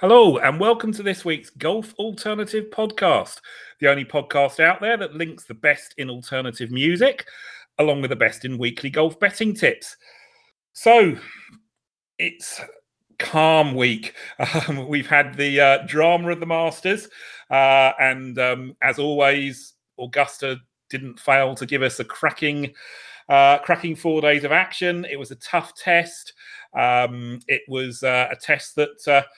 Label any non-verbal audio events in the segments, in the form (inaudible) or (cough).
Hello, and welcome to this week's Golf Alternative Podcast, the only podcast out there that links the best in alternative music along with the best in weekly golf betting tips. So, it's calm week. (laughs) Um, we've had the uh, drama of the Masters, uh, and um, as always, Augusta didn't fail to give us a cracking, uh, cracking four days of action. It was a tough test. Um, it was uh, a test that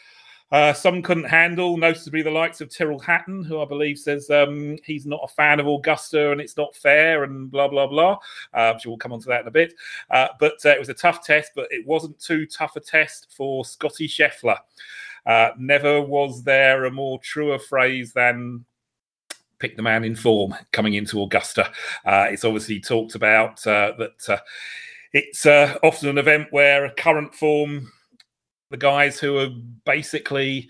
uh, some couldn't handle, noticeably the likes of Tyrrell Hatton, who I believe says um, he's not a fan of Augusta and it's not fair and blah, blah, blah. Uh, sure we'll come on to that in a bit. Uh, but uh, it was a tough test, but it wasn't too tough a test for Scotty Scheffler. Uh, never was there a more truer phrase than pick the man in form coming into Augusta. Uh, it's obviously talked about that it's often an event where a current form the guys who are basically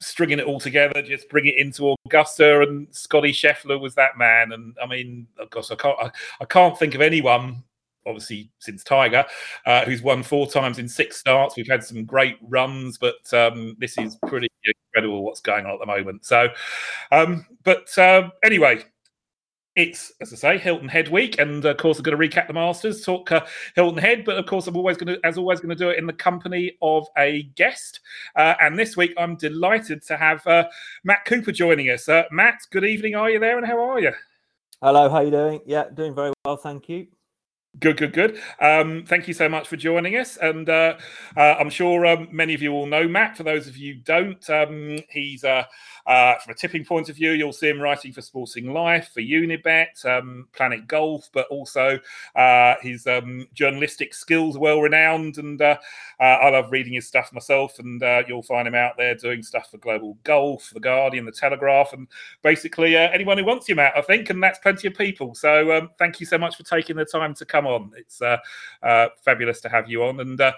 stringing it all together, just bring it into Augusta. And Scotty Scheffler was that man. And I mean, of course, I can't I, I can't think of anyone. Obviously, since Tiger, uh, who's won four times in six starts, we've had some great runs, but um, this is pretty incredible what's going on at the moment. So, um, but uh, anyway, it's as I say, Hilton Head week, and of course, I'm going to recap the Masters, talk uh, Hilton Head, but of course, I'm always going to, as always, going to do it in the company of a guest. Uh, and this week, I'm delighted to have uh, Matt Cooper joining us. Uh, Matt, good evening. Are you there, and how are you? Hello, how are you doing? Yeah, doing very well, thank you. Good, good, good. Um, thank you so much for joining us. And uh, uh, I'm sure um, many of you all know Matt. For those of you who don't, um, he's uh, uh, from a tipping point of view, you'll see him writing for Sporting Life, for Unibet, um, Planet Golf, but also uh, his um, journalistic skills well renowned. And uh, I love reading his stuff myself. And you'll find him out there doing stuff for Global Golf, The Guardian, The Telegraph, and basically anyone who wants you, Matt, I think. And that's plenty of people. So um, thank you so much for taking the time to come on. It's uh, uh, fabulous to have you on. And uh,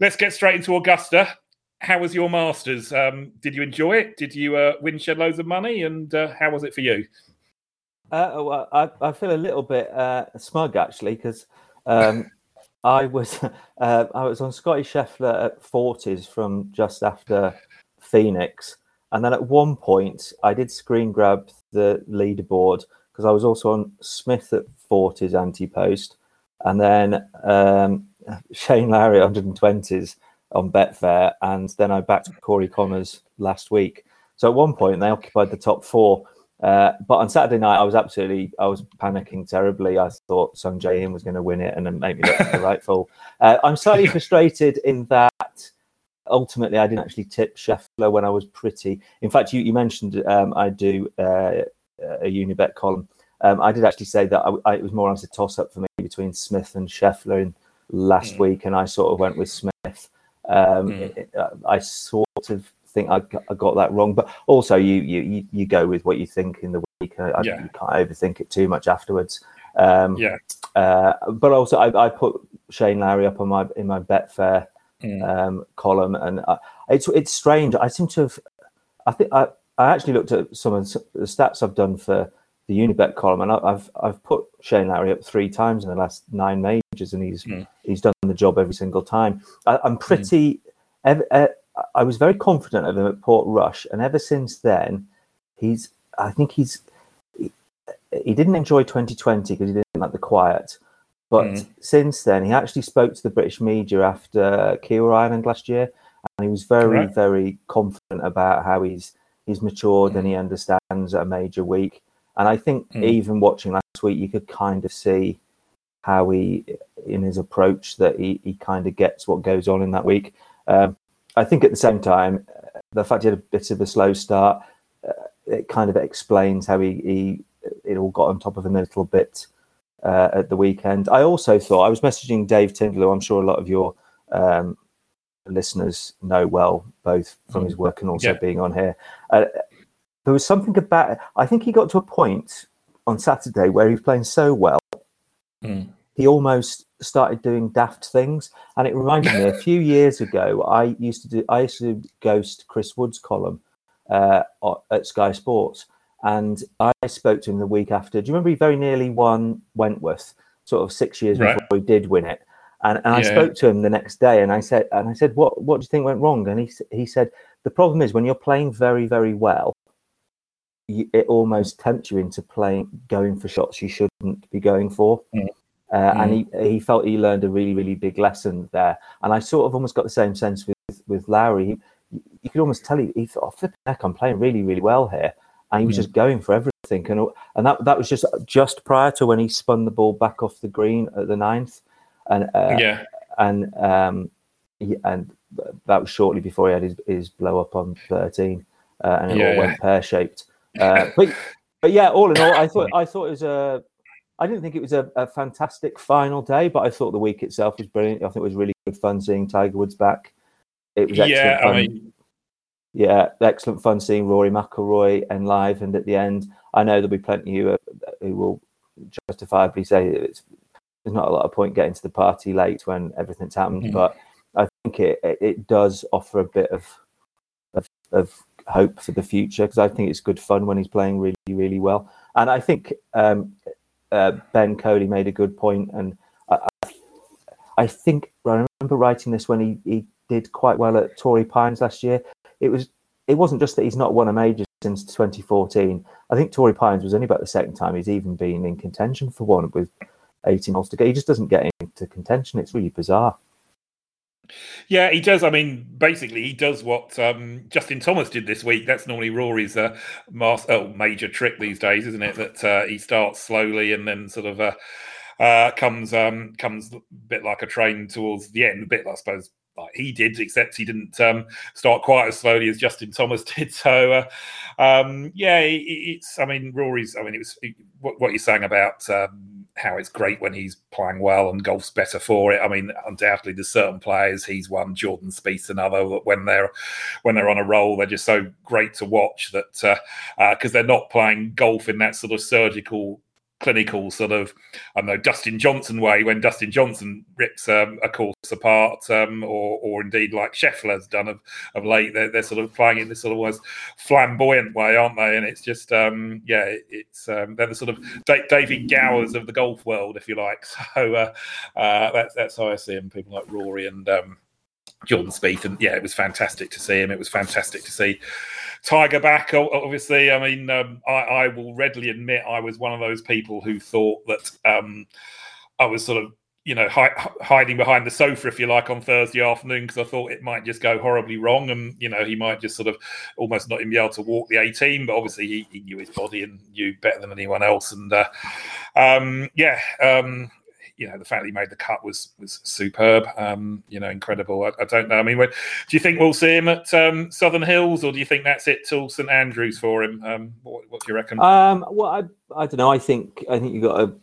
let's get straight into Augusta. How was your Masters? Um, did you enjoy it? Did you uh, win shed loads of money? And uh, how was it for you? Uh, well, I, I, feel a little bit smug actually because um, (laughs) I was I was on Scotty Scheffler at forties from just after Phoenix, and then at one point I did screen grab the leaderboard because I was also on Smith at 40s anti post, and then um, (laughs) Shane Lowry 120s on Betfair, and then I backed Corey Conners last week. So at one point they occupied the top four. Uh, but on Saturday night, I was absolutely, I was panicking terribly. I thought Sungjae Im was going to win it and then make me look like the (laughs) right fool. Uh, I'm slightly frustrated in that ultimately I didn't actually tip Scheffler when I was pretty. In fact, you, you mentioned um, I do uh, a Unibet column. Um, I did actually say that I, I, it was more or less a toss up for me between Smith and Scheffler in last mm. week, and I sort of went with Smith. Um, mm. it, I sort of think I got, I got, that wrong, but also you, you you go with what you think in the week. I, yeah. You can't overthink it too much afterwards. Um, yeah. Uh, but also, I, I, put Shane Lowry up on my in my Betfair mm. um, column, and I, it's it's strange. I seem to have. I think I, I actually looked at some of the stats I've done for the Unibet column, and I've I've put Shane Lowry up three times in the last nine majors, and he's mm. he's done the job every single time. I, am pretty. Mm. Ever, uh, I was very confident of him at Portrush, and ever since then, he's. I think he's. He, he didn't enjoy 2020 because he didn't like the quiet, but mm. since then, he actually spoke to the British media after Kiawah Island last year, and he was very right. very confident about how he's he's matured and he hmm. understands a major week and I think mm. even watching last week, you could kind of see how he, in his approach, that he, he kind of gets what goes on in that week. Um, I think at the same time, the fact he had a bit of a slow start, uh, it kind of explains how he, he it all got on top of him a little bit uh, at the weekend. I also thought I was messaging Dave Tyndall, I'm sure a lot of your um, listeners know well, both from his work and also yeah. being on here. Uh, there was something about. I think he got to a point on Saturday where he was playing so well, mm. He almost started doing daft things. And it reminded me a (laughs) few years ago, I used to do, I used to ghost Chris Wood's column uh, at Sky Sports. And I spoke to him the week after. Do you remember he very nearly won Wentworth, sort of six years right. before he did win it? And, and I spoke to him the next day, and I said, and I said, what what do you think went wrong? And he he said, the problem is when you're playing very very well, you, it almost tempts you into playing going for shots you shouldn't be going for. Mm. Uh, And he, he felt he learned a really really big lesson there. And I sort of almost got the same sense with with Lowry. He, you could almost tell he, he thought, oh, flipping heck, I'm playing really really well here, and he was Mm. just going for everything. And and that that was just just prior to when he spun the ball back off the green at the ninth, and uh, yeah, and um, he, and that was shortly before he had his, his blow up on 13, uh, and it Yeah, all went pear shaped. Uh, but but yeah, all in all, I thought (laughs) I thought it was a. I didn't think it was a, a fantastic final day, but I thought the week itself was brilliant. I think it was really good fun seeing Tiger Woods back. It was excellent yeah. fun. I mean, yeah, excellent fun seeing Rory McIlroy and live. And at the end, I know there'll be plenty who, who will justifiably say it's there's not a lot of point getting to the party late when everything's happened. Mhm. But I think it, it it does offer a bit of of, of hope for the future because I think it's good fun when he's playing really really well. And I think um, uh, Ben Coley made a good point, and I, I, think I remember writing this when he, he did quite well at Torrey Pines last year. It was it wasn't just that he's not won a major since 2014. I think Torrey Pines was only about the second time he's even been in contention for one with 18 holes to go. He just doesn't get into contention. It's really bizarre. Yeah, he does. I mean, basically, he does what um, Justin Thomas did this week. That's normally Rory's uh, oh, major trick these days, isn't it? That uh, he starts slowly and then sort of uh, uh, comes um, comes a bit like a train towards the end. A bit, like I suppose, like he did, except he didn't um, start quite as slowly as Justin Thomas (laughs) did. So, uh, um, yeah, it, it's. I mean, Rory's. I mean, it was what, what you're saying about. Um, how it's great when he's playing well and golf's better for it. I mean, undoubtedly, there's certain players he's one, Jordan Spieth, another that when they're when they're on a roll, they're just so great to watch that because uh, uh, they're not playing golf in that sort of surgical clinical sort of I don't know Dustin Johnson way when Dustin Johnson rips um, a course apart um, or or indeed like Scheffler's done of, of late they're, they're sort of playing in this sort of almost flamboyant way aren't they? And it's just um, yeah it, it's um, they're the sort of da- David Gowers of the golf world if you like. (laughs) So uh, uh, that's that's how I see them people like Rory and um, Jordan Spieth and yeah it was fantastic to see him it was fantastic to see Tiger back, obviously. I mean, um, I, I, will readily admit I was one of those people who thought that um, I was sort of, you know, hi- hiding behind the sofa, if you like, on Thursday afternoon because I thought it might just go horribly wrong, and you know, he might just sort of almost not even be able to walk the 18. But obviously, he, he knew his body and knew better than anyone else, and uh, um, yeah. You know the fact that he made the cut was was superb. Um, you know, incredible. I, I don't know. I mean, when, do you think we'll see him at um, Southern Hills, or do you think that's it till St Andrews for him? Um, what, what, do you reckon? Um, well, I, I don't know. I think I think you got to.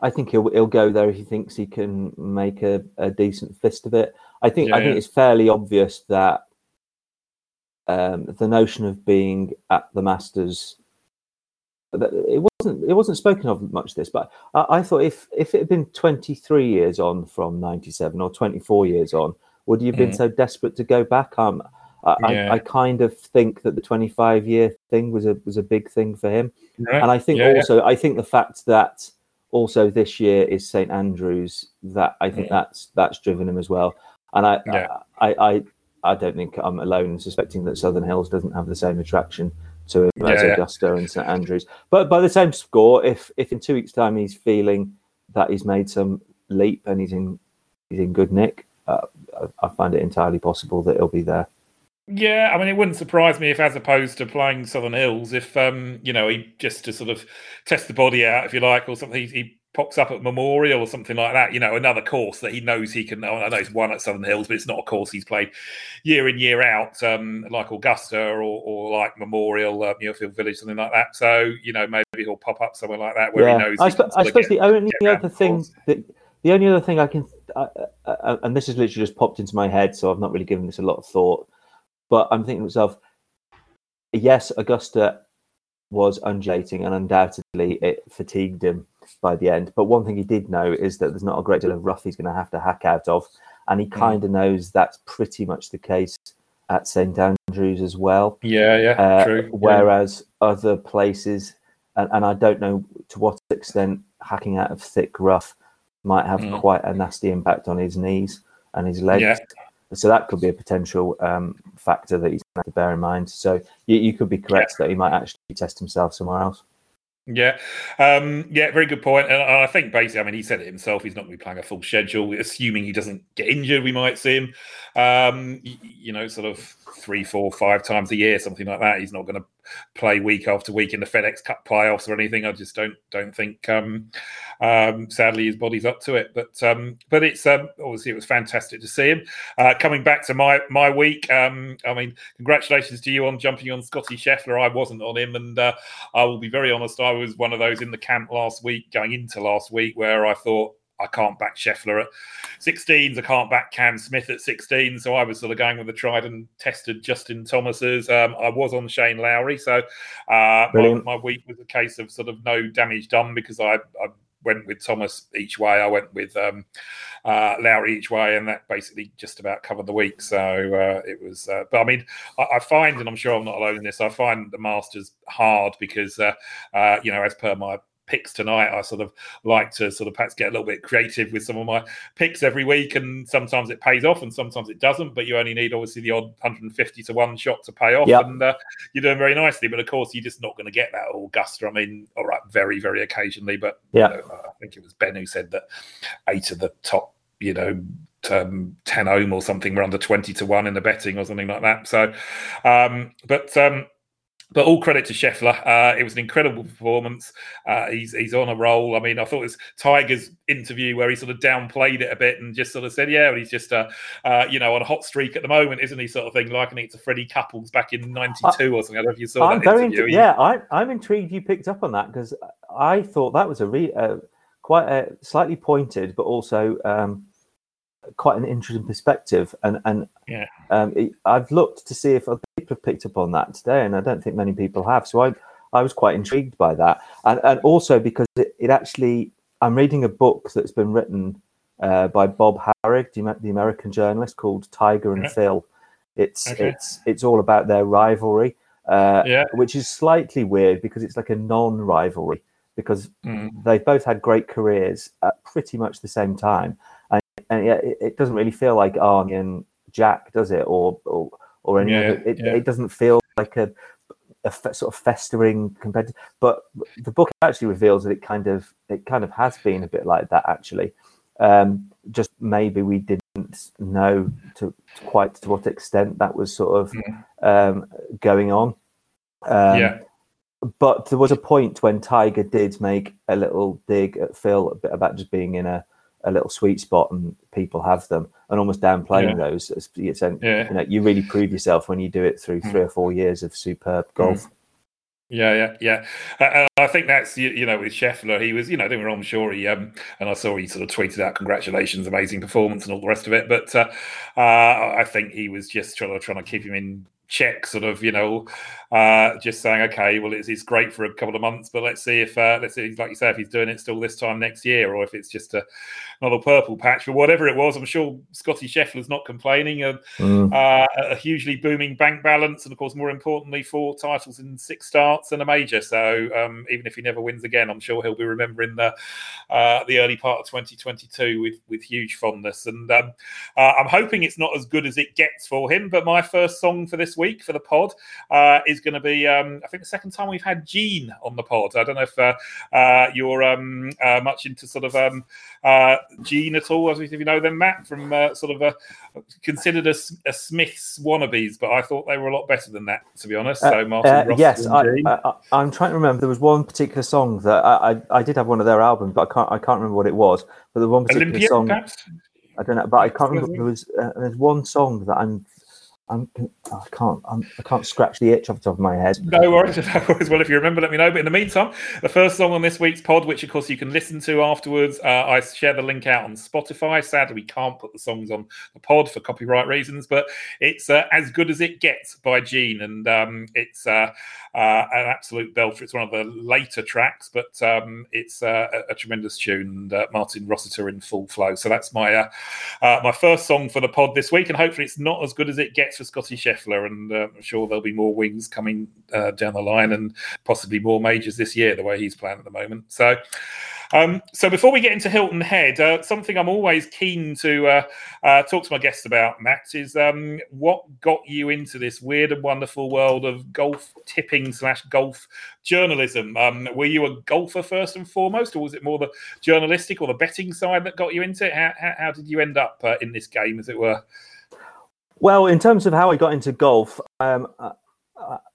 I think he'll he'll go there if he thinks he can make a, a decent fist of it. I think Yeah, I think yeah. it's fairly obvious that um, the notion of being at the Masters that it wasn't it wasn't spoken of much this, but I, I thought if if it had been 23 years on from 97 or 24 years on, would you have been Mm. so desperate to go back? Um, I, Yeah. I, I kind of think that the 25 year thing was a was a big thing for him, Right? and I think Yeah, yeah. also I think the fact that also this year is St Andrews that I think Mm. that's that's driven him as well, and I, Yeah. I I I don't think I'm alone in suspecting that Southern Hills doesn't have the same attraction to him as Yeah, yeah. Augusta and St Andrews. But by the same score, if if in two weeks' time he's feeling that he's made some leap and he's in he's in good nick, uh, I, I find it entirely possible that he'll be there. Yeah, I mean, it wouldn't surprise me if, as opposed to playing Southern Hills, if um, you know, he just to sort of test the body out, if you like, or something, he, he pops up at Memorial or something like that. You know, another course that he knows he can. I know he's won at Southern Hills, but it's not a course he's played year in year out, um, like Augusta or, or like Memorial, uh, Muirfield Village, something like that. So you know, maybe he'll pop up somewhere like that where he knows. I, sp- I suppose get- the only other thing that the only other thing I can, uh, uh, uh, and this has literally just popped into my head, so I've not really given this a lot of thought. But I'm thinking to myself, yes, Augusta was undulating, and undoubtedly it fatigued him by the end. But one thing he did know is that there's not a great deal of rough he's going to have to hack out of, and he kind of knows that's pretty much the case at St Andrews as well. Yeah, yeah, Uh, true. yeah. Whereas other places, and, and I don't know to what extent hacking out of thick rough might have Mm. quite a nasty impact on his knees and his legs. Yeah. so that could be a potential um, factor that he's going to bear in mind. So you, you could be correct yeah. that he might actually test himself somewhere else. Yeah, um, yeah, very good point. And I think basically, I mean, he said it himself. He's not going to be playing a full schedule, assuming he doesn't get injured. We might see him, um, you know, sort of three, four, five times a year, something like that. He's not going to play week after week in the FedEx Cup playoffs or anything. I just don't don't think. Um, um, sadly, his body's up to it. But um, but it's um, obviously it was fantastic to see him. Uh, coming back to my my week, um, I mean, congratulations to you on jumping on Scotty Scheffler. I wasn't on him, and uh, I will be very honest. I was one of those in the camp last week, going into last week, where I thought I can't back Scheffler at 16s. I can't back Cam Smith at 16. So I was sort of going with the tried and tested Justin Thomas's. Um, I was on Shane Lowry. So uh, my, my, week was a case of sort of no damage done because I, I went with Thomas each way. I went with um, uh, Lowry each way, and that basically just about covered the week. So uh, it was. Uh, but I mean, I, I, find, and I'm sure I'm not alone in this. I find the Masters hard because, uh, uh, you know, as per my picks tonight. I sort of like to sort of perhaps get a little bit creative with some of my picks every week, and sometimes it pays off and sometimes it doesn't. But you only need obviously the odd 150 to one shot to pay off, yep. and uh, you're doing very nicely. But of course, you're just not going to get that Augusta. I mean, all right, very very occasionally, but yeah, you know, I think it was Ben who said that eight of the top, you know, um, 10 ohm or something were under 20 to 1 in the betting or something like that. So, um, but um, but all credit to Scheffler. Uh, it was an incredible performance. Uh, he's he's on a roll. I mean, I thought it was Tiger's interview where he sort of downplayed it a bit and just sort of said, "Yeah, he's just uh, uh, you know on a hot streak at the moment, isn't he?" Sort of thing, likening it to Freddie Couples back in '92 or something. I don't know if you saw I'm that very interview. yeah, I, I'm intrigued you picked up on that because I thought that was a re, uh, quite a slightly pointed, but also. Um, quite an interesting perspective and and yeah um, it, i've looked to see if other people have picked up on that today and i don't think many people have so i i was quite intrigued by that and and also because it, it actually i'm reading a book that's been written uh, by bob harig the american journalist called tiger and yeah. phil it's okay. it's it's all about their rivalry uh, yeah. which is slightly weird because it's like a non-rivalry because mm. they both had great careers at pretty much the same time and yeah, it, it, doesn't really feel like Arnie and Jack, does it? Or or, or any yeah, it, yeah. it doesn't feel like a, a fe- sort of festering competitor. But the book actually reveals that it kind of it kind of has been a bit like that actually. Um, just maybe we didn't know to, to, quite to what extent that was sort of mm. um, going on. Um, yeah. But there was a point when Tiger did make a little dig at Phil a bit about just being in a a little sweet spot and people have them and almost downplaying yeah. those it's, yeah. you know you really prove yourself when you do it through mm. three or four years of superb mm. golf mm. Yeah, yeah, yeah. Uh, I think that's you, you, know with Scheffler, he was you know were on sure he um and I saw he sort of tweeted out congratulations, amazing performance and all the rest of it. But uh, uh, I think he was just trying to trying to keep him in check, sort of, you know, uh, just saying, okay, well, it's, it's great for a couple of months, but let's see if, uh, let's see, like you say, if he's doing it still this time next year, or if it's just a, not a purple patch, but whatever it was, I'm sure Scotty Scheffler's not complaining. of mm. uh, a hugely booming bank balance, and of course, more importantly, four titles in six starts and a major. So um, even if he never wins again, I'm sure he'll be remembering the uh, the early part of 2022 with with huge fondness. And um, uh, I'm hoping it's not as good as it gets for him. But my first song for this week for the pod uh, is going to be, um, I think, the second time we've had Gene on the pod. I don't know if uh, uh, you're um, uh, much into sort of um, uh, Gene at all, if you know them, Matt, from uh, sort of a considered a, a, Smiths wannabes, but I thought they were a lot better than that, to be honest. So Martin Ross yes, I, am trying to remember. There was one particular song that I, I, I, did have one of their albums, but I can't I can't remember what it was. But the one particular Olympia, song. Perhaps? I don't know, but I can't remember. There was uh, there's one song that I'm I'm, I can't I'm, I can't scratch the itch off the top of my head. No worries, (laughs) no worries. Well, if you remember, let me know. But in the meantime, the first song on this week's pod, which of course you can listen to afterwards, uh, I share the link out on Spotify. Sadly, we can't put the songs on the pod for copyright reasons, but it's uh, as good as it gets by Gene, and um, it's uh, uh an absolute belter. It's one of the later tracks, but um, it's uh, a, a, tremendous tune. And uh, Martin Rossiter in full flow. So that's my my first song for the pod this week, and hopefully it's not as good as it gets for Scotty Scheffler, and uh, I'm sure there'll be more wings coming uh, down the line, and possibly more majors this year. The way he's playing at the moment, so. Um, so before we get into Hilton Head, uh, something I'm always keen to uh, uh, talk to my guests about, Matt, is um, what got you into this weird and wonderful world of golf tipping slash golf journalism. Um, were you a golfer first and foremost, or was it more the journalistic or the betting side that got you into it? How, how, how did you end up uh, in this game, as it were? Well, in terms of how I got into golf, um, I,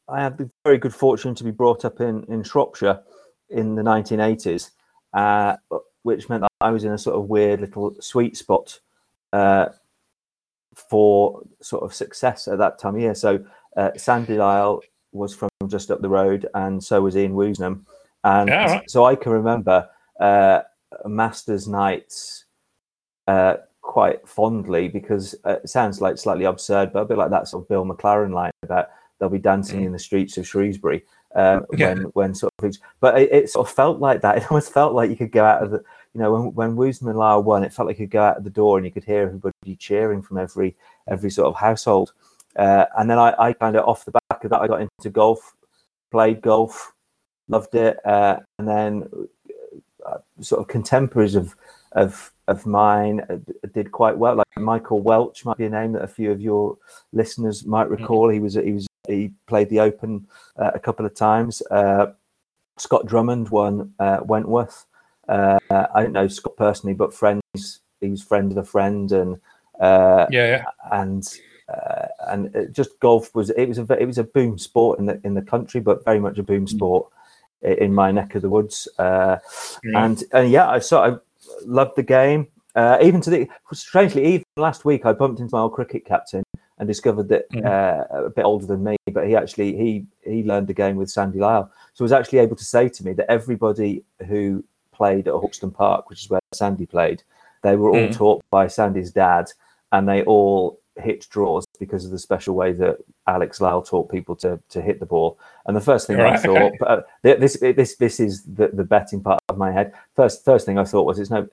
I had the very good fortune to be brought up in, in Shropshire in the 1980s, uh, which meant that I was in a sort of weird little sweet spot uh, for sort of success at that time of year. So uh, Sandy Lyle was from just up the road, and so was Ian Woosnam. And yeah, right. so I can remember uh, Masters nights uh, quite fondly because it sounds like slightly absurd, but a bit like that sort of Bill McLaren line about they'll be dancing mm. in the streets of Shrewsbury um, when when sort of but it, it, sort of felt like that. (laughs) It almost felt like you could go out of the you know when when Lyle won, it felt like you could go out of the door and you could hear everybody cheering from every every sort of household. Uh, and then I, I kind of off the back of that, I got into golf, played golf, loved it, uh, and then uh, sort of contemporaries of of of mine uh, did quite well. Like Michael Welch might be a name that a few of your listeners might mm. recall. He was he was he played the Open uh, a couple of times. Uh, Scott Drummond won uh, Wentworth. Uh, I don't know Scott personally, but friends. He was friend of a friend, and yeah, yeah, and and just golf was it was a it was a boom sport in the in the country, but very much a boom mm. sport in my neck of the woods. Uh, yeah. And and yeah, I sort of loved the game. Uh, even to the strangely, even last week, I bumped into my old cricket captain and discovered that mm. uh, a bit older than me, but he actually he he learned the game with Sandy Lyle, so was actually able to say to me that everybody who played at Hawkstone Park, which is where Sandy played, they were all mm. taught by Sandy's dad, and they all hit draws because of the special way that Alex Lyle taught people to to hit the ball. And the first thing right, I thought, okay. (laughs) uh, this this this is the, the betting part of my head. First first thing I thought was it's no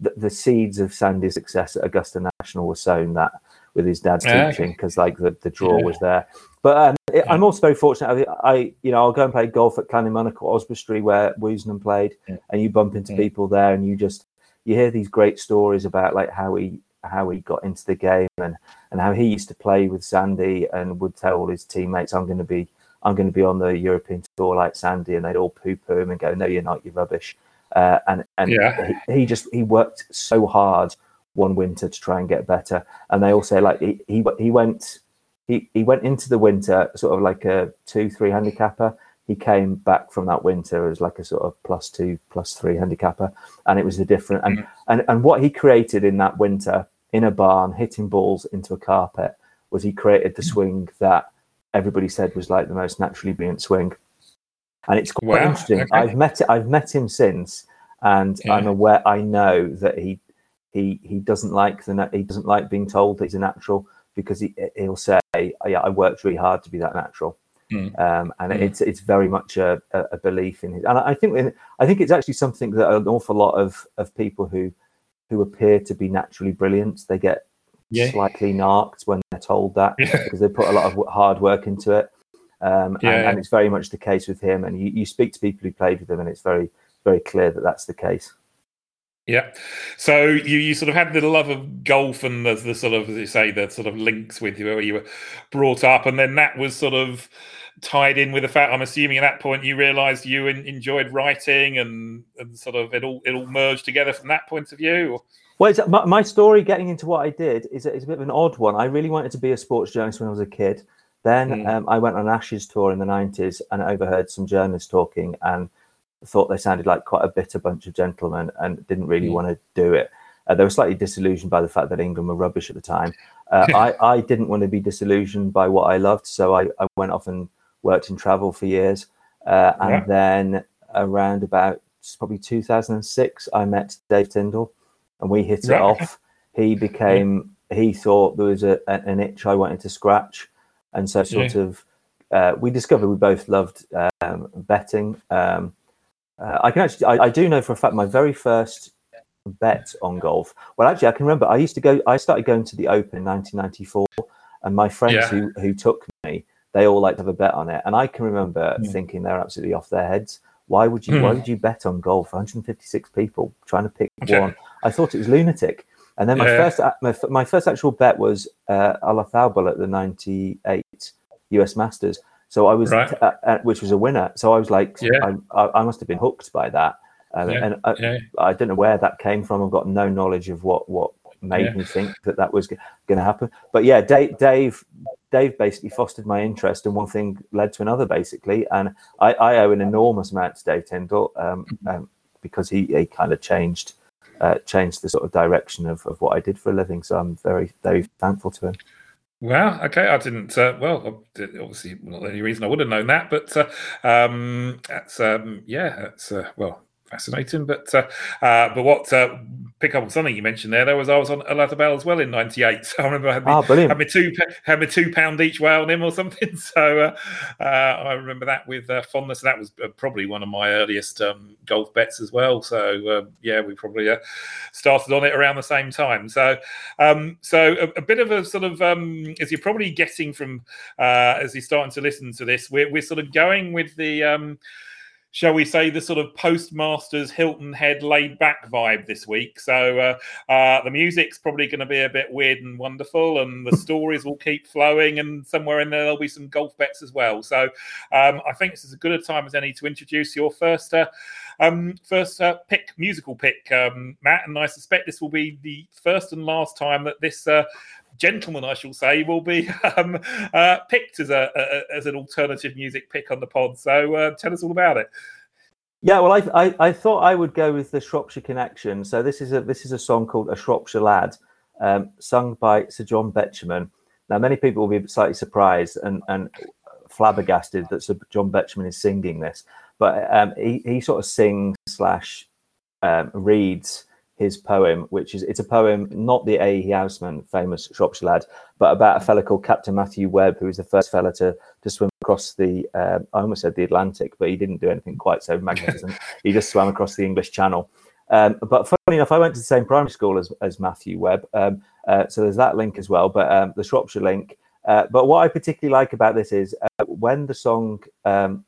the, the seeds of Sandy's success at Augusta National were sown that with his dad's yeah, teaching because okay. like the, the draw yeah. was there. But um, it, I'm also very fortunate. I, I, you know I'll go and play golf at Llanymynech or Oswestry where Woosnam played, and you bump into people there, and you just you hear these great stories about like how he how he got into the game and and how he used to play with Sandy and would tell all his teammates, "I'm going to be I'm going to be on the European tour like Sandy," and they'd all poo poo him and go, "No, you're not. You're rubbish." Uh, and and yeah. he, he, just he worked so hard one winter to try and get better. And they all say like he he, he went he, he went into the winter sort of like a two three handicapper he came back from that winter as like a sort of plus two plus three handicapper and it was a different and mm-hmm. and, and what he created in that winter in a barn, hitting balls into a carpet, was he created the swing that everybody said was like the most naturally brilliant swing. And it's quite wow, interesting. Okay. I've met I've met him since, and yeah. I'm aware. I know that he he he doesn't like the he doesn't like being told that he's a natural because he he'll say, "Yeah, I worked really hard to be that natural." Mm. Um, and mm. it's it's very much a, a, belief in it. And I think I think it's actually something that an awful lot of of people who who appear to be naturally brilliant. They get yeah. slightly narked when they're told that yeah. because they put a lot of hard work into it. Um, yeah, and, and, it's very much the case with him. And you, you speak to people who played with him, and it's very, very clear that that's the case. Yeah. So you, you sort of had the love of golf and the, the sort of, as you say, the sort of links with you where you were brought up. And then that was sort of tied in with the fact I'm assuming at that point you realised you in, enjoyed writing and, and sort of it all it all merged together from that point of view. Well, my, my, story getting into what I did is, is a bit of an odd one. I really wanted to be a sports journalist when I was a kid. Then mm. um, I went on Ashes tour in the 90s and I overheard some journalists talking and thought they sounded like quite a bitter bunch of gentlemen and didn't really mm. want to do it. Uh, they were slightly disillusioned by the fact that England were rubbish at the time. Uh, (laughs) I, I didn't want to be disillusioned by what I loved, so I, I went off and worked in travel for years. Uh, and yeah. then around about probably 2006, I met Dave Tyndall and we hit it off. He (laughs) became, he thought there was a, an itch I wanted to scratch. And so, sort yeah. of, uh, we discovered we both loved um, betting. Um, uh, I can actually, I, I, do know for a fact my very first bet on golf. Well, actually, I can remember I used to go, I started going to the Open in 1994, and my friends yeah. who, who took me they all like to have a bet on it. And I can remember mm. thinking they're absolutely off their heads. Why would you? Why Hmm. would you bet on golf? 156 people trying to pick Okay. one. I thought it was lunatic. And then my Yeah. first my, my first actual bet was uh, at the 98 US Masters. So I was, Right. uh, uh, which was a winner. So I was like, Yeah. I, I, I must have been hooked by that. Um, Yeah, And I, Yeah. I don't know where that came from. I've got no knowledge of what what made Yeah. me think that that was going to happen. But yeah, Dave, Dave, Dave basically fostered my interest, and one thing led to another, basically. And I, I owe an enormous amount to Dave Tyndall um, um, because he, he kind of changed uh, changed the sort of direction of, of what I did for a living. So I'm very very thankful to him. Wow. Okay. I didn't. Uh, well, obviously, not the only reason I would have known that, but uh, um, that's um, yeah. That's uh, well fascinating. But uh, uh, but what uh, pick up on something you mentioned there? There was I was on Olazábal as well in '98. So I remember I had me, brilliant. had me two had me two pound each way on him or something. (laughs) So uh, uh, I remember that with uh, fondness. That was probably one of my earliest um, golf bets as well. So um, yeah, we probably uh, started on it around the same time. So um, so a, a bit of a sort of um, as you're probably getting from uh, as you're starting to listen to this, we're we're sort of going with the. Shall we say the sort of postmasters Hilton Head laid back vibe this week? So uh, uh, the music's probably going to be a bit weird and wonderful, and the (laughs) stories will keep flowing, and somewhere in there there'll be some golf bets as well. So um, I think this is as good a time as any to introduce your first uh, um, first uh, pick, musical pick, um, Matt. And I suspect this will be the first and last time that this uh, gentleman, I shall say, will be (laughs) um, uh, picked as a, a as an alternative music pick on the pod. So uh, tell us all about it. Yeah, well, I, I I thought I would go with the Shropshire Connection. So this is a this is a song called "A Shropshire Lad," um, sung by Sir John Betjeman. Now, many people will be slightly surprised and and flabbergasted that Sir John Betjeman is singing this, but um, he he sort of sings slash um, reads his poem, which is it's a poem not the A. E. Housman, famous Shropshire lad, but about a fellow called Captain Matthew Webb, who was the first fellow to to swim across the uh, I almost said the Atlantic, but he didn't do anything quite so magnificent. (laughs) he just swam across the English Channel. Um, but funny enough, I went to the same primary school as, as Matthew Webb, um, uh, so there's that link as well. But um, the Shropshire link. Uh, but what I particularly like about this is uh, when the song um,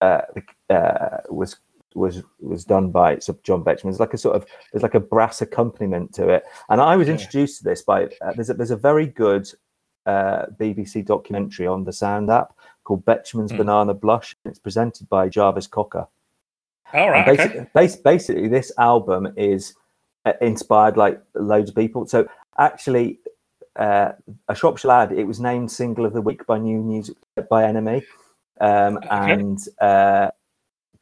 uh, uh, was was was done by John Betjeman. There's like a sort of there's like a brass accompaniment to it, and I was Yeah. introduced to this by uh, there's a, there's a very good uh, BBC documentary on the Sound app called Betjeman's Hmm. Banana Blush. and It's presented by Jarvis Cocker. All right. And basically, Okay. bas- basically, this album is uh, inspired like loads of people. So actually, uh, a Shropshire lad. It was named single of the week by New Music by NME, um, Okay. and uh,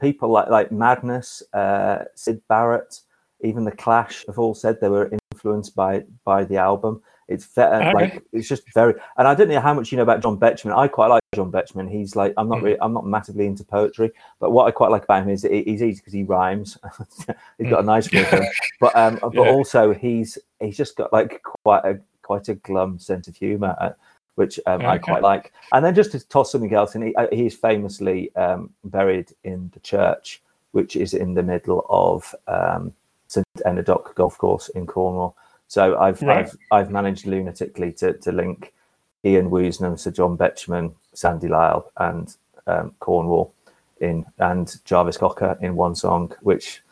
people like like Madness, uh, Syd Barrett, even the Clash have all said they were influenced by by the album. It's ve- uh, Okay. like it's just very, and I don't know how much you know about John Betjeman. I quite like John Betjeman. He's like I'm not Mm. really, I'm not massively into poetry, but what I quite like about him is he- he's easy because he rhymes. (laughs) he's got a nice rhythm, (laughs) but um, but Yeah. also he's he's just got like quite a quite a glum sense of humor, uh, which um, I quite like. And then just to toss something else, and he, uh, he's famously um, buried in the church, which is in the middle of um, St Enodoc Golf Course in Cornwall. So I've Right. I've, I've managed lunatically to, to link Ian Woosnam, Sir John Betjeman, Sandy Lyle, and um, Cornwall in and Jarvis Cocker in one song, which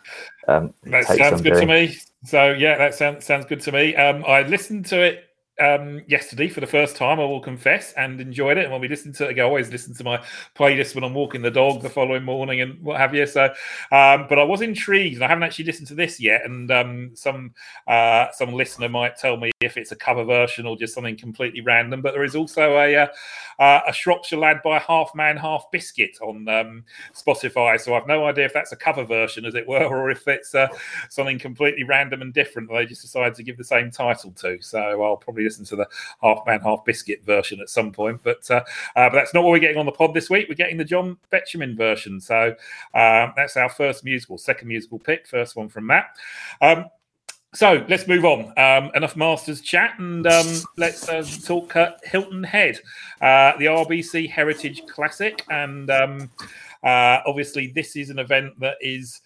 um, That takes sounds good to me. So yeah, that sounds sounds good to me. Um, I listened to it um, yesterday for the first time. I will confess, and enjoyed it. And when we listened to it, I always listen to my playlist when I'm walking the dog the following morning and what have you. So, um, but I was intrigued, and I haven't actually listened to this yet. And um, some uh, some listener might tell me if it's a cover version or just something completely random. But there is also a uh, uh, a Shropshire lad by Half Man Half Biscuit on um, Spotify. So I've no idea if that's a cover version, as it were, or if it's uh, something completely random and different that they just decided to give the same title to. So I'll probably listen to the Half Man Half Biscuit version at some point. But uh, uh, but that's not what we're getting on the pod this week. We're getting the John Betjeman version. So um, that's our first musical, second musical pick, first one from Matt. Um, so let's move on. Um, enough Masters chat, and um, let's uh, talk uh, Hilton Head, uh, the RBC Heritage Classic, and um, uh, obviously this is an event that is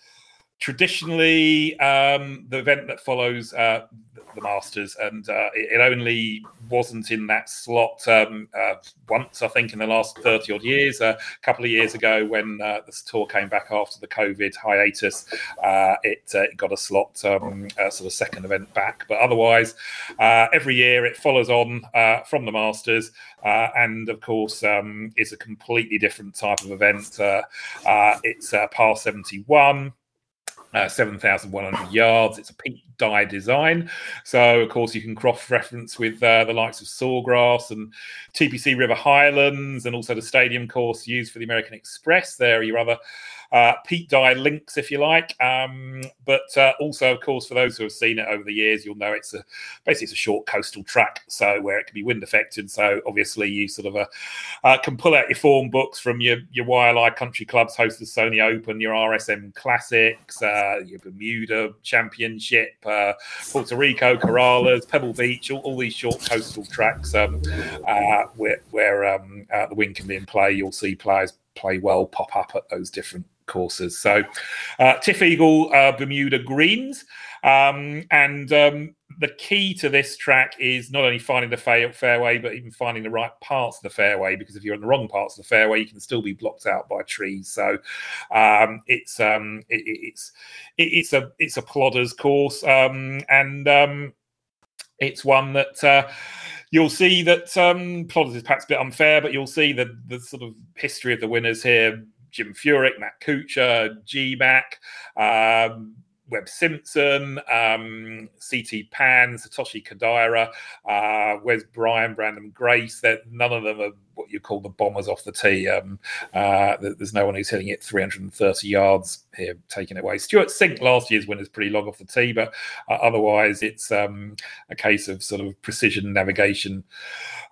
traditionally um, the event that follows uh, the Masters, and uh, it, it, only wasn't in that slot um, uh, once, I think, in the last 30 odd years. Uh, a couple of years ago, when uh, this tour came back after the COVID hiatus, uh, it, it, got a slot, um, sort of second event back. But otherwise, every year it follows on from the Masters, and of course, um, is a completely different type of event. it's par 71 uh, 7,100 yards. It's a Pete Dye design. So, of course, you can cross reference with uh, the likes of Sawgrass and TPC River Highlands and also the stadium course used for the American Express. There are your other uh, Pete Dye links, if you like. Um, but uh, also, of course, for those who have seen it over the years, you'll know it's a basically it's a short coastal track, so where it can be wind affected. So obviously, you sort of uh, uh can pull out your form books from your your Waialae country clubs, host the Sony Open, your RSM Classics, uh, your Bermuda Championship, Puerto Rico Corrales, Pebble Beach, all, all these short coastal tracks um, where where um, the wind can be in play. You'll see players play well pop up at those different courses. So, uh, TifEagle uh, Bermuda Greens. Um, and um, the key to this track is not only finding the fairway, but even finding the right parts of the fairway. Because if you're in the wrong parts of the fairway, you can still be blocked out by trees. So um, it's um, it, it's it, it's a it's a plodder's course, um, and um, it's one that. Uh, you'll see that um, is perhaps a bit unfair, but you'll see the the sort of history of the winners here. Jim Furyk, Matt Kuchar, G Mac, um, Webb Simpson, um, CT Pan, Satoshi Kodaira, uh, Wes Bryan, Branden Grace. That none of them are what you call the bombers off the tee. Um, uh, there's no one who's hitting it 330 yards here, taking it away. Stewart Cink last year's winner's pretty long off the tee, but uh, otherwise it's um, a case of sort of precision navigation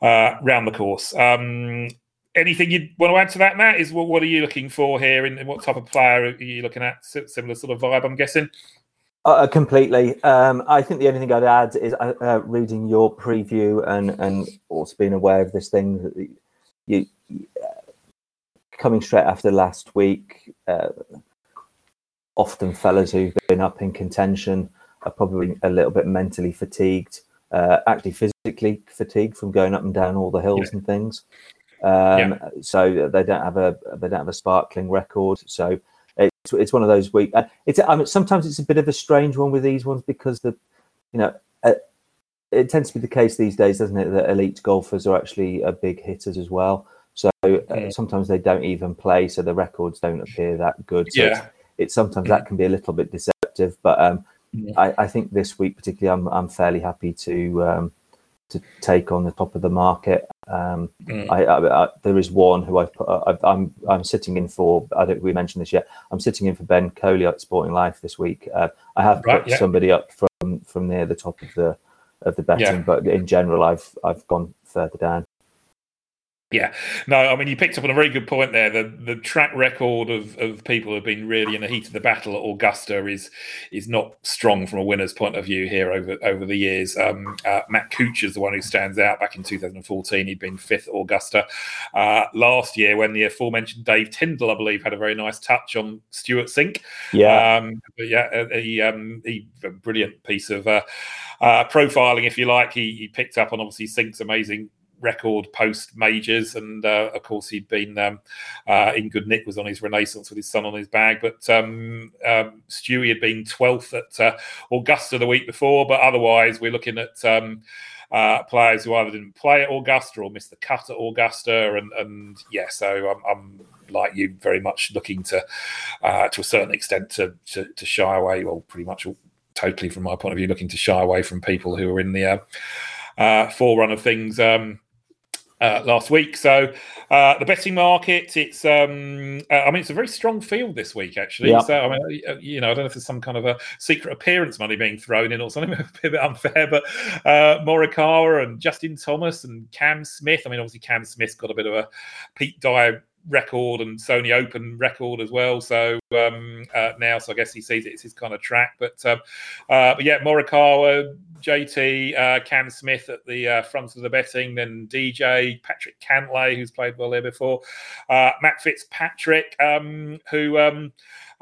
uh, round the course. Um, anything you want to add to that, Matt? Is what, what are you looking for here, and what type of player are you looking at? Similar sort of vibe, I'm guessing. Uh, uh, completely. Um, I think the only thing I'd add is uh, uh, reading your preview and and also being aware of this thing. You, you uh, coming straight after last week. Uh, often, fellas who've been up in contention are probably a little bit mentally fatigued. actually, physically fatigued from going up and down all the hills yeah. and things. Um, yeah. So they don't have a they don't have a sparkling record. So it's it's one of those week. Uh, it's I mean, sometimes it's a bit of a strange one with these ones because the you know. Uh, it tends to be the case these days, doesn't it? That elite golfers are actually uh, big hitters as well. So uh, sometimes they don't even play, so the records don't appear that good. So yeah. it's, it's sometimes that can be a little bit deceptive. But um, yeah. I, I, think this week particularly, I'm I'm fairly happy to um, to take on the top of the market. Um, mm. I, I, I, there is one who I've put, I, am I'm, I'm sitting in for. I don't we mentioned this yet. I'm sitting in for Ben Coley at Sporting Life this week. Uh, I have right, put yeah. somebody up from from near the top of the of the betting, yeah. but in general, I've I've gone further down. Yeah, no, I mean you picked up on a very good point there. The the track record of, of people who have been really in the heat of the battle at Augusta is is not strong from a winner's point of view here over over the years. Um, uh, Matt Kuchar is the one who stands out. Back in 2014, he'd been fifth at Augusta. Uh, last year, when the aforementioned Dave Tyndall, I believe, had a very nice touch on Stewart Cink. Yeah, um, but yeah, he um, he a brilliant piece of uh, uh, profiling, if you like. He, he picked up on obviously Cink's amazing record post majors, and uh, of course he'd been um, uh, in good nick was on his renaissance with his son on his bag. But um, um, Stewie had been twelfth at uh, Augusta the week before, but otherwise we're looking at. Um, uh, players who either didn't play at Augusta or missed the cut at Augusta, and, and yeah, so I'm, I'm like you, very much looking to, uh, to a certain extent, to, to, to shy away, well, pretty much totally from my point of view, looking to shy away from people who are in the uh, uh, forerun of things. Um, uh, last week. So uh, the betting market, it's um, uh, I mean, it's a very strong field this week actually. So I mean, uh, you know, I don't know if there's some kind of a secret appearance money being thrown in or something, (laughs) a bit unfair. But uh, Morikawa and Justin Thomas and Cam Smith. I mean, obviously Cam Smith's got a bit of a Pete Dye record and Sony Open record as well. So um, uh, now, so I guess he sees it it's his kind of track. But um, uh, but yeah, Morikawa, JT, uh, Cam Smith at the uh, front of the betting, then DJ Patrick Cantlay, who's played well there before, uh, Matt Fitzpatrick, um, who um,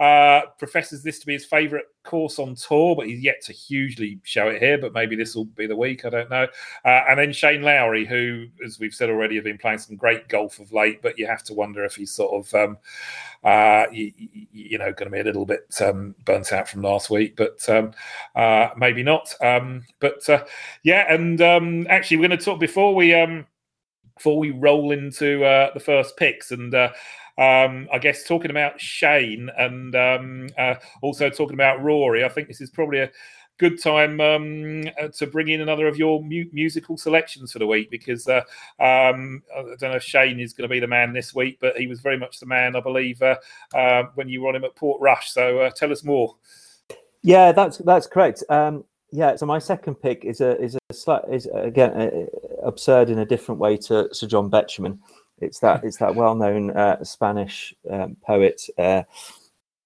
uh, professes this to be his favourite course on tour, but he's yet to hugely show it here. But maybe this will be the week. I don't know. Uh, and then Shane Lowry, who, as we've said already, have been playing some great golf of late. But you have to wonder if he's sort of, um, uh, you, you, know, going to be a little bit um, burnt out from last week. But um, uh, maybe not. Um, but uh, yeah, and um, actually, we're going to talk before we um, before we roll into uh, the first picks and. Uh, um, I guess talking about Shane and um, uh, also talking about Rory, I think this is probably a good time um, uh, to bring in another of your mu- musical selections for the week because uh, um, I don't know if Shane is going to be the man this week, but he was very much the man, I believe, uh, uh, when you were on him at Portrush. So uh, tell us more. Yeah, that's that's correct. Um, yeah, so my second pick is a is a slight is again absurd in a different way to Sir John Betjeman. It's that it's that well-known uh, Spanish um, poet. Uh,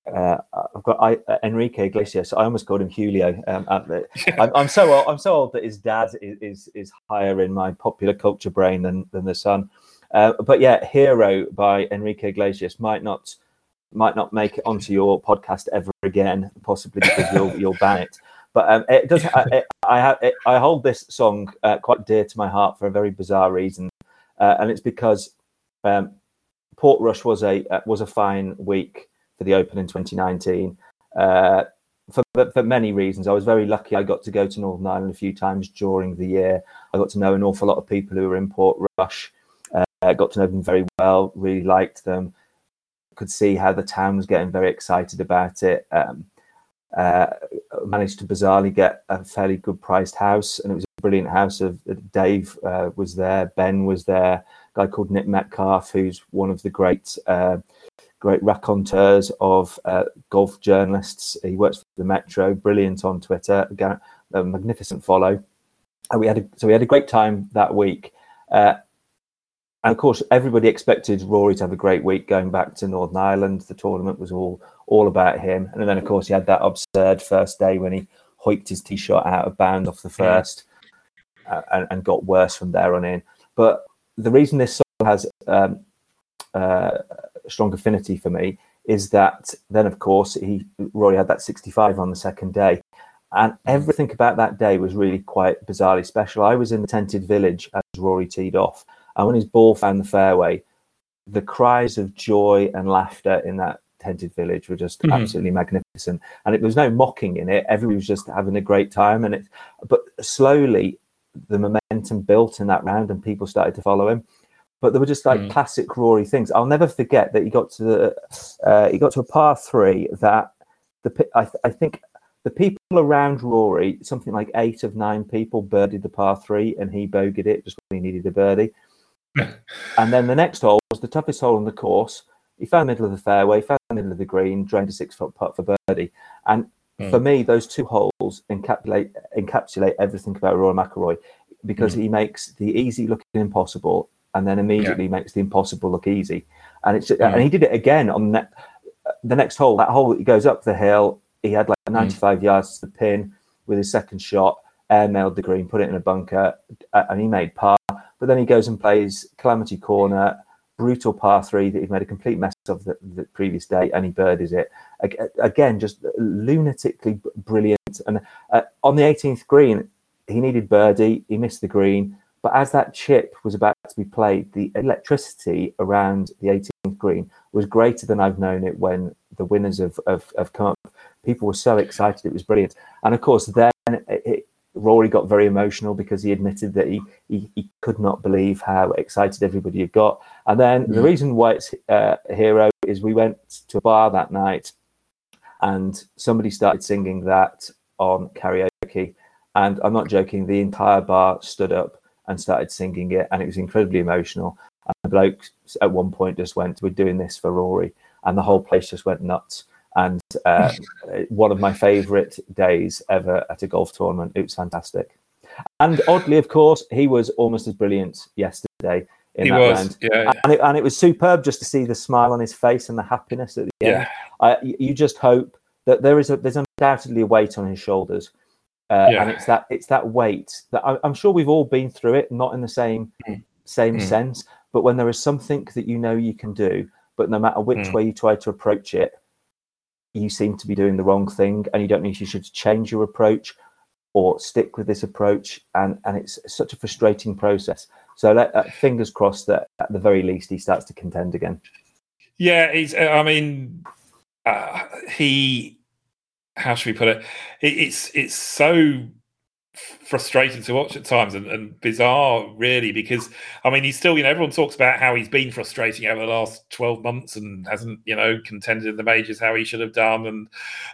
uh, I've got I, uh, Enrique Iglesias. I almost called him Julio. Um, (laughs) I'm, I'm, so old. I'm so old that his dad is, is, is higher in my popular culture brain than than the son. Uh, but yeah, Hero by Enrique Iglesias might not might not make it onto your podcast ever again, possibly because you'll you'll ban it. But um, it does. (laughs) I, I, I, I hold this song uh, quite dear to my heart for a very bizarre reason, uh, and it's because um, Portrush was a uh, was a fine week for the Open in 2019 uh, for for many reasons. I was very lucky. I got to go to Northern Ireland a few times during the year. I got to know an awful lot of people who were in Portrush. Uh, I got to know them very well. Really liked them. Could see how the town was getting very excited about it. Um, uh, managed to bizarrely get a fairly good priced house, and it was a brilliant house. Of Dave uh, was there, Ben was there, guy called Nick Metcalf, who's one of the great uh, great raconteurs of uh, golf journalists. He works for the Metro, brilliant on Twitter, a magnificent follow. And we had a, so we had a great time that week. Uh, and of course, everybody expected Rory to have a great week going back to Northern Ireland. The tournament was all all about him. And then, of course, he had that absurd first day when he hoiked his tee shot out of bound off the first uh, and, and, got worse from there on in. But the reason this song has um, uh, strong affinity for me is that then, of course, he Rory had that 65 on the second day. And everything about that day was really quite bizarrely special. I was in the tented village as Rory teed off. And when his ball found the fairway, the cries of joy and laughter in that tented village were just mm-hmm. absolutely magnificent. And it, there was no mocking in it. Everyone was just having a great time. And it, but slowly the momentum built in that round and people started to follow him. But there were just like mm. classic Rory things. I'll never forget that he got to the, uh, he got to a par three that the I, I think the people around Rory, something like eight of nine people birdied the par three, and he bogeyed it just when he needed a birdie. (laughs) and then the next hole was the toughest hole on the course. He found the middle of the fairway, found the middle of the green, drained a six foot putt for birdie. And Mm. For me, those two holes encapsulate encapsulate everything about Rory McIlroy because mm. he makes the easy looking impossible and then immediately yeah. makes the impossible look easy. And it's and he did it again on the, the next hole. That hole he goes up the hill. He had like mm. 95 mm. yards to the pin with his second shot, air mailed the green, put it in a bunker, and he made par. But then he goes and plays Calamity Corner, brutal par three that he made a complete mess of the, the previous day, and he birdies it again. Just lunatically brilliant. And uh, on the 18th green, he needed birdie. He missed the green, but as that chip was about to be played, the electricity around the 18th green was greater than I've known it when the winners of of, of come up. People were so excited; it was brilliant. And of course, then Rory got very emotional because he admitted that he, he, he could not believe how excited everybody had got. And then mm. the reason why it's uh, a hero is we went to a bar that night and somebody started singing that on karaoke. And I'm not joking, the entire bar stood up and started singing it, and it was incredibly emotional. And the bloke at one point just went, We're doing this for Rory. And the whole place just went nuts and uh, one of my favourite days ever at a golf tournament. It was fantastic. And oddly, of course, he was almost as brilliant yesterday in he that was, round. yeah, And it, and it was superb just to see the smile on his face and the happiness at the end. yeah, I, you just hope that there is a there's undoubtedly a weight on his shoulders, uh, Yeah. and it's that it's that weight that I, I'm sure we've all been through it, not in the same Mm. same Mm. sense, but when there is something that you know you can do, but no matter which Mm. way you try to approach it, you seem to be doing the wrong thing, and you don't know if you should change your approach or stick with this approach, and and it's such a frustrating process. So let, uh, fingers crossed that at the very least he starts to contend again. yeah. He's. I mean, uh, he. How should we put it? it? It's it's so frustrating to watch at times and, and bizarre really because i mean he's still you know everyone talks about how he's been frustrating over the last 12 months and hasn't you know contended in the majors how he should have done. And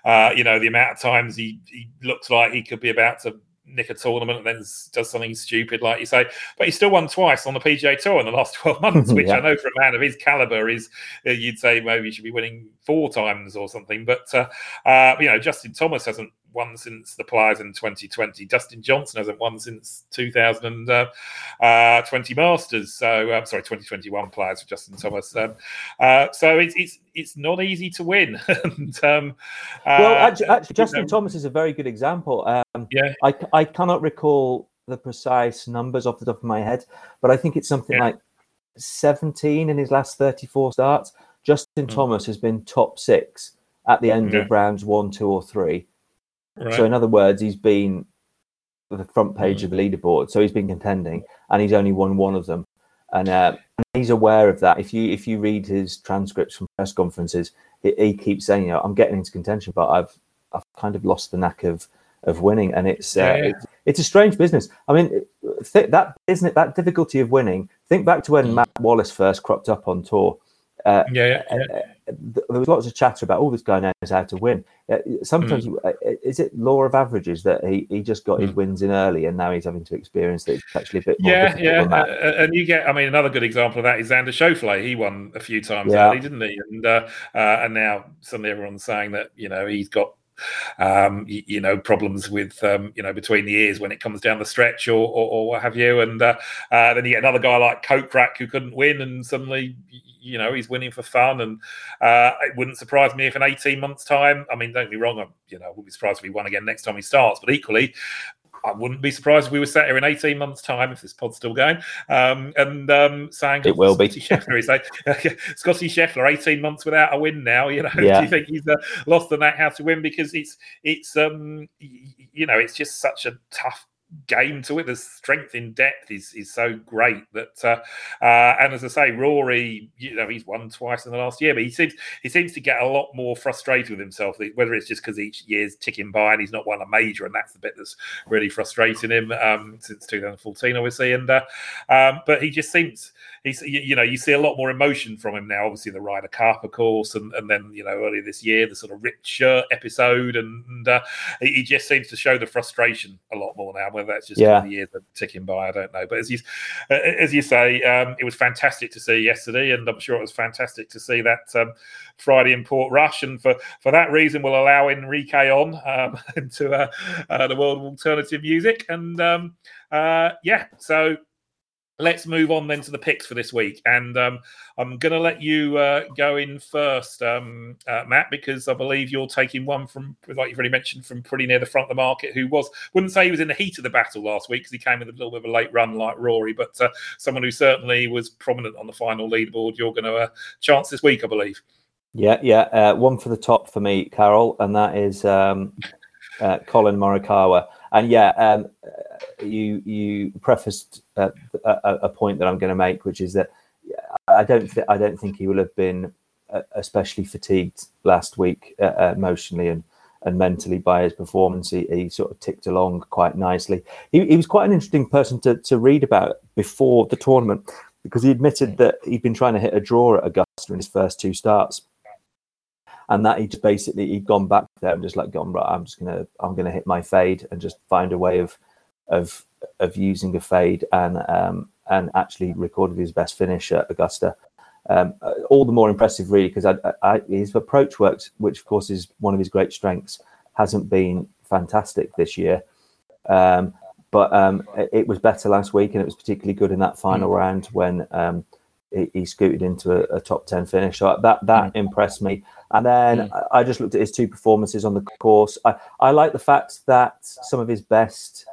uh you know the amount of times he, he looks like he could be about to nick a tournament and then does something stupid like you say. But he still won twice on the pga tour in the last (laughs) 12 months (laughs) which Yeah. i know for a man of his caliber is uh, you'd say maybe he should be winning four times or something. But uh, uh you know justin thomas hasn't won since the Players in 2020. Dustin Johnson hasn't won since 2020 uh, Masters. So, uh, sorry, 2021 Players for Justin Thomas. Um, uh, so it's it's it's not easy to win. (laughs) and, um, Well, uh, actually, actually you Justin know, Thomas is a very good example. Um, Yeah. I, I cannot recall the precise numbers off the top of my head, but I think it's something Yeah. like 17 in his last 34 starts. Justin Mm. Thomas has been top six at the end Yeah. of rounds one, two, or three. Right. So, in other words, he's been the front page Mm. of the leaderboard. So he's been contending, and he's only won one of them. And uh, he's aware of that. If you if you read his transcripts from press conferences, he, he keeps saying, "You know, I'm getting into contention, but I've I've kind of lost the knack of of winning." And it's uh, Yeah, it's a strange business. I mean, th- that isn't it that difficulty of winning. Think back to when Mm. Matt Wallace first cropped up on tour. Uh, yeah, yeah, yeah. uh, th- there was lots of chatter about, oh, this guy knows how to win. Uh, sometimes, you, uh, is it law of averages that he, he just got his Mm. wins in early and now he's having to experience that it's actually a bit more Yeah, difficult yeah, than that? uh, uh, and you get. I mean, another good example of that is Xander Schauffele. He won a few times Yeah. early, didn't he? And uh, uh, and now suddenly everyone's saying that you know he's got um, you, you know problems with um, you know between the ears when it comes down the stretch or or, or what have you. And uh, uh, then you get another guy like Kokrak who couldn't win, and suddenly you know he's winning for fun. And uh, it wouldn't surprise me if in eighteen months' time. I mean, don't be wrong. I'm, you know, I wouldn't be surprised if he won again next time he starts. But equally, I wouldn't be surprised if we were sat here in 18 months' time, if this pod's still going, um, and um, saying It will be. Scotty Scheffler, he's like, (laughs) Scotty Scheffler, 18 months without a win now. You know, (laughs) Yeah. do you think he's uh, lost the knack how to win? Because it's it's um y- you know it's just such a tough game to it. The strength in depth is is so great that uh, uh, and as I say, Rory, you know, he's won twice in the last year, but he seems he seems to get a lot more frustrated with himself. Whether it's just because each year's ticking by and he's not won a major, and that's the bit that's really frustrating him um, since 2014, obviously. And uh, um, but he just seems he's you, you know you see a lot more emotion from him now. Obviously, the Ryder Cup, of course, and, and then you know earlier this year the sort of ripped shirt episode, and, and uh, he, he just seems to show the frustration a lot more now. Whether that's just Yeah. the years are ticking by, I don't know. But as you uh, as you say, um, it was fantastic to see yesterday, and I'm sure it was fantastic to see that um, Friday in Portrush. And for, for that reason, we'll allow Enrique on um, (laughs) into uh, uh, the world of alternative music. And um, uh, yeah, so let's move on then to the picks for this week. And um, I'm going to let you uh, go in first, um, uh, Matt, because I believe you're taking one from, like you've already mentioned, from pretty near the front of the market, who was, wouldn't say he was in the heat of the battle last week because he came with a little bit of a late run like Rory, but uh, someone who certainly was prominent on the final leaderboard. You're going to uh, chance this week, I believe. Yeah, yeah. Uh, one for the top for me, Carol, and that is um, uh, Collin Morikawa. And yeah, um, you you prefaced uh, a, a point that I'm going to make, which is that I don't th- I don't think he will have been uh, especially fatigued last week uh, uh, emotionally and and mentally by his performance. He, he sort of ticked along quite nicely. He, he was quite an interesting person to to read about before the tournament because he admitted that he'd been trying to hit a draw at Augusta in his first two starts and that he just basically he'd gone back there and just like gone right i'm just gonna i'm gonna hit my fade and just find a way of of of using a fade and um and actually recorded his best finish at augusta um uh, all the more impressive really because I, I, his approach works which of course is one of his great strengths hasn't been fantastic this year um but um, it, it, was better last week, and it was particularly good in that final mm. round when um, he, he, scooted into a, a, top ten finish. So that that mm. impressed me. And then mm. I just looked at his two performances on the course. I, I like the fact that some of his best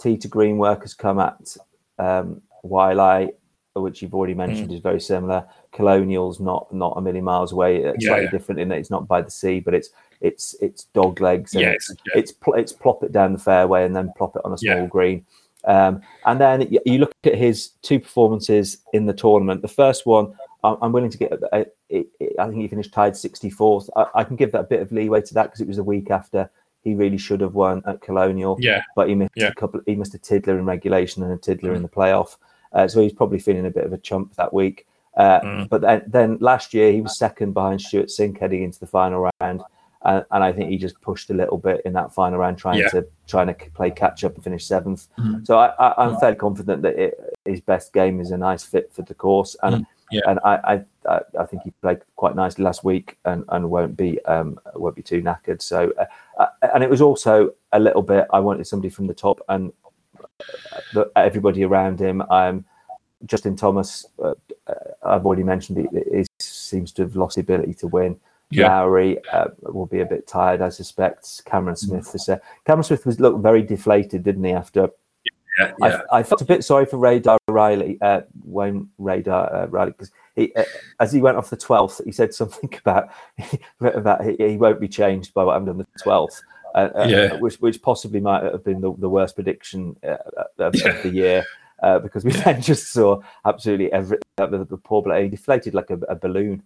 tee to green work has come at um, Waialae, which you've already mentioned mm. is very similar. Colonial's not not a million miles away. It's yeah, slightly yeah. different in that it's not by the sea, but it's it's it's dog legs. And yes, it's, yeah. it's, pl- it's plop it down the fairway and then plop it on a small green. Um, and then you look at his two performances in the tournament. The first one, I'm willing to get. I think he finished tied 64th. I, can give that a bit of leeway to that because it was a week after he really should have won at Colonial. Yeah, but he missed yeah. a couple. He missed a tiddler in regulation and a tiddler mm. in the playoff. Uh, so he's probably feeling a bit of a chump that week. Uh, mm. But then, then last year he was second behind Stewart Cink heading into the final round and, and, I think he just pushed a little bit in that final round, trying yeah. to trying to play catch up and finish 7th mm-hmm. So I, am fairly confident that it, his best game is a nice fit for the course, and mm yeah. and I, I I think he played quite nicely last week, and, and won't be um won't be too knackered. So uh, uh and it was also a little bit. I wanted somebody from the top, and the, everybody around him. Um, Justin Thomas, uh, uh I've already mentioned, he, he seems to have lost the ability to win. Yeah. Lowry uh, will be a bit tired, I suspect. Cameron mm. Smith is uh, Cameron Smith was looked very deflated, didn't he? After yeah, yeah. I, I, felt a bit sorry for Radar Riley, uh, Wayne Radar uh, Riley, because he, uh, as he went off the twelfth, he said something (laughs) about about he, he, won't be changed by what happened on the twelfth. Uh, uh, yeah. which which possibly might have been the, the worst prediction of, of the year. Uh, because we (laughs) then just saw absolutely every the, the poor bloke he deflated like a, a balloon.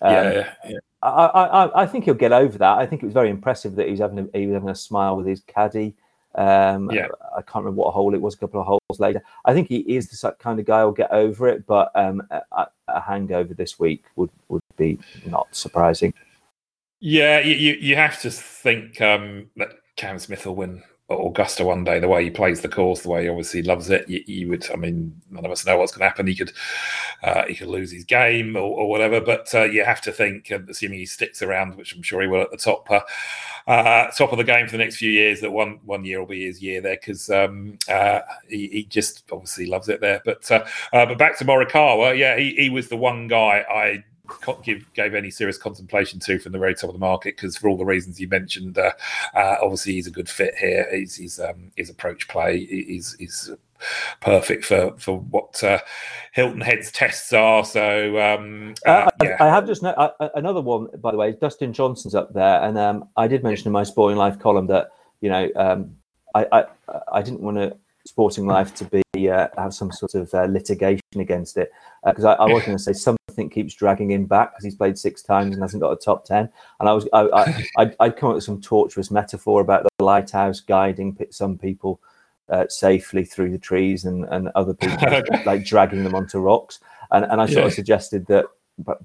Um, yeah, yeah, I, I, I think he'll get over that. I think it was very impressive that he's having a, he was having a smile with his caddy. Um, yeah. I can't remember what hole it was. A couple of holes later, I think he is the kind of guy who'll get over it. But um, a, a, hangover this week would would be not surprising. Yeah, you you have to think um, that Cam Smith will win Augusta one day, the way he plays the course, the way he obviously loves it, you, you would. I mean, none of us know what's going to happen. He could, uh, he could lose his game or, or whatever. But uh, you have to think, uh, assuming he sticks around, which I'm sure he will at the top, uh, uh, top of the game for the next few years, that one one year will be his year there because um, uh, he, he, just obviously loves it there. But but back to Morikawa, yeah, he, he was the one guy I give gave any serious contemplation to from the very top of the market because for all the reasons you mentioned, uh, uh, obviously he's a good fit here. He's, he's um, his approach play is is perfect for for what uh, Hilton Head's tests are. So um, uh, uh, yeah. I, I, have just no, another one by the way. Dustin Johnson's up there, and um, I did mention in my Sporting Life column that you know um, I, I I didn't want to Sporting Life to be uh, have some sort of uh, litigation against it because uh, I, I, was going to say something keeps dragging him back because he's played six times and hasn't got a top ten. And I was I, I (laughs) I'd, I'd, come up with some tortuous metaphor about the lighthouse guiding some people uh, safely through the trees and and other people (laughs) like dragging them onto rocks. And and I sort yeah. of suggested that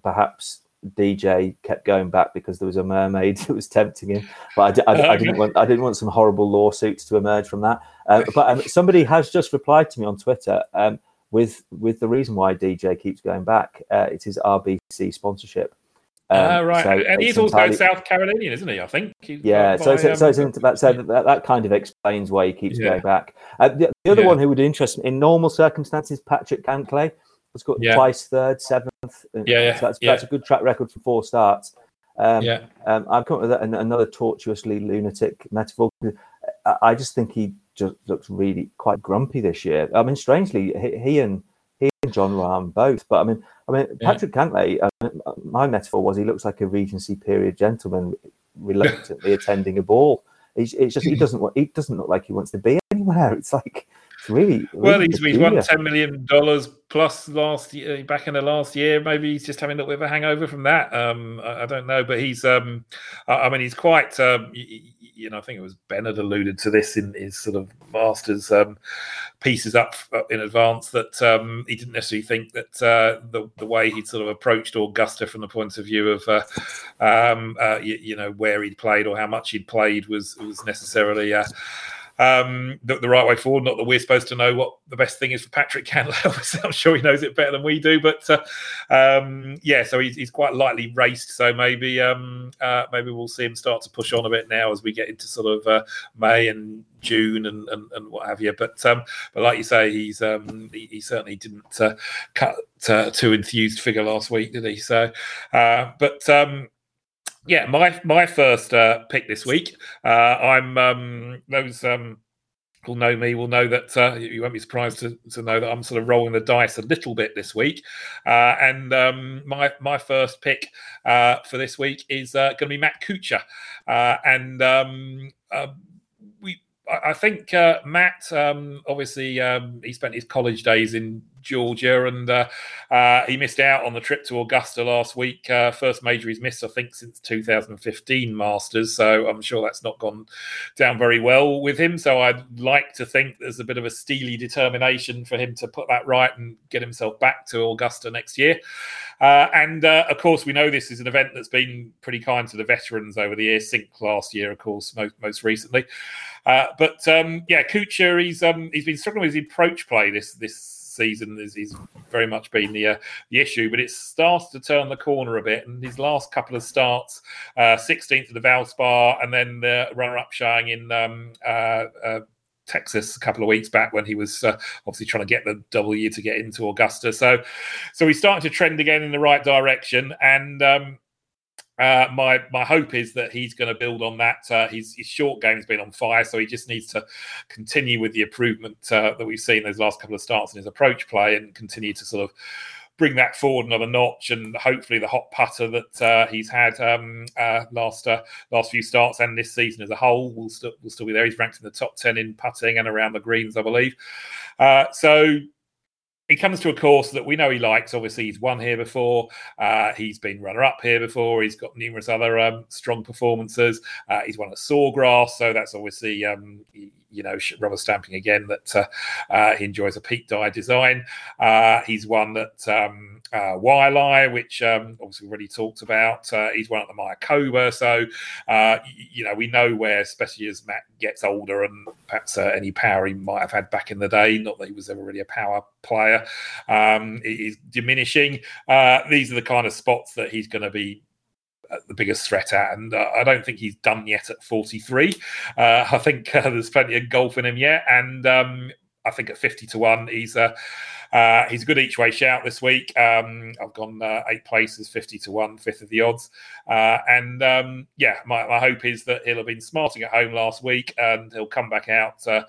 perhaps DJ kept going back because there was a mermaid (laughs) that was tempting him. But I, I, I didn't (laughs) want I didn't want some horrible lawsuits to emerge from that. Uh, but um, somebody has just replied to me on Twitter um, with with the reason why DJ keeps going back. Uh, it is RBC sponsorship. Um, uh, right, so and he's also entirely... South Carolinian, isn't he? I think. He's yeah, so, by, so, um, so, so, that, so that, that kind of explains why he keeps yeah. going back. Uh, the, the, other yeah. one who would interest me in normal circumstances, Patrick Cantlay was got yeah. twice third, seventh. Yeah, yeah. So that's, yeah. that's a good track record for four starts. Um, yeah. Um, I've come up with another tortuously lunatic metaphor. I just think he just looks really quite grumpy this year. I mean, strangely, he, he and he and Jon Rahm both. But I mean, I mean, Patrick yeah. Cantlay. Uh, my metaphor was he looks like a Regency period gentleman reluctantly (laughs) attending a ball. He's, it's just he doesn't. He doesn't look like he wants to be anywhere. It's like really, really well. He's, he's won ten million dollars plus last year, back in the last year. Maybe he's just having a little bit of a hangover from that. Um, I, I don't know, but he's. Um, I, I mean, he's quite. Um, you, you, know, I think it was Bennett alluded to this in his sort of masters um, pieces up in advance that um, he didn't necessarily think that uh, the the way he'd sort of approached Augusta from the point of view of, uh, um, uh, you, you, know, where he'd played or how much he'd played was was necessarily. Um, the, the, right way forward. Not that we're supposed to know what the best thing is for Patrick (laughs) Cantlay. I'm sure he knows it better than we do. But uh, um, yeah, so he's, he's, quite lightly raced. So maybe um, uh, maybe we'll see him start to push on a bit now as we get into sort of uh, May and June and, and, and, what have you. But um, but like you say, he's um, he, he certainly didn't uh, cut uh, too enthused figure last week, did he? So, uh, but um, yeah, my my first uh, pick this week. Uh, I'm um, those um, who know me will know that uh, you won't be surprised to, to know that I'm sort of rolling the dice a little bit this week. Uh, and um, my my first pick uh, for this week is uh, going to be Matt Kuchar, uh, and um, uh, we I think Matt um, obviously um, he spent his college days in Georgia, and uh, uh, he missed out on the trip to Augusta last week. Uh, first major he's missed, I think, since 2015 Masters. So I'm sure that's not gone down very well with him. So I'd like to think there's a bit of a steely determination for him to put that right and get himself back to Augusta next year. Uh, and uh, of course, we know this is an event that's been pretty kind to the veterans over the years. Cink last year, of course, most, most recently. Uh, but um, yeah, Kuchar, he's um, he's been struggling with his approach play this this season is, is very much been the uh, the issue, but it starts to turn the corner a bit. And his last couple of starts, uh, 16th of the Valspar, and then the runner-up showing in um, uh, uh, Texas a couple of weeks back when he was uh, obviously trying to get the W to get into Augusta. So, so he's starting to trend again in the right direction, and um, uh, my my hope is that he's going to build on that. Uh, his, his short game's been on fire, so he just needs to continue with the improvement uh, that we've seen those last couple of starts in his approach play and continue to sort of bring that forward another notch. And hopefully, the hot putter that uh, he's had um, uh, last uh, last few starts and this season as a whole will still will still be there. He's ranked in the top ten in putting and around the greens, I believe. so he comes to a course that we know he likes. Obviously, he's won here before. Uh, he's been runner up here before. He's got numerous other um, strong performances. Uh, he's won at Sawgrass, so that's obviously um, you know, rubber stamping again that uh, uh, he enjoys a Pete Dye design. Uh, he's won that um, uh, which um, obviously we've already talked about. He's won at the Mayakoba. So, you know, we know where, especially as Matt gets older and perhaps any power he might have had back in the day, not that he was ever really a power player, um, is diminishing. these are the kind of spots that he's going to be the biggest threat at. And uh, I don't think he's done yet at 43. Uh, I think uh, there's plenty of golf in him yet. And um, I think at 50 to 1, he's a. Uh, he's a good each way shout this week. Um, I've gone uh, eight places, 50 to 1, fifth of the odds. Uh, and um, yeah, my, my, hope is that he'll have been smarting at home last week and he'll come back out, uh,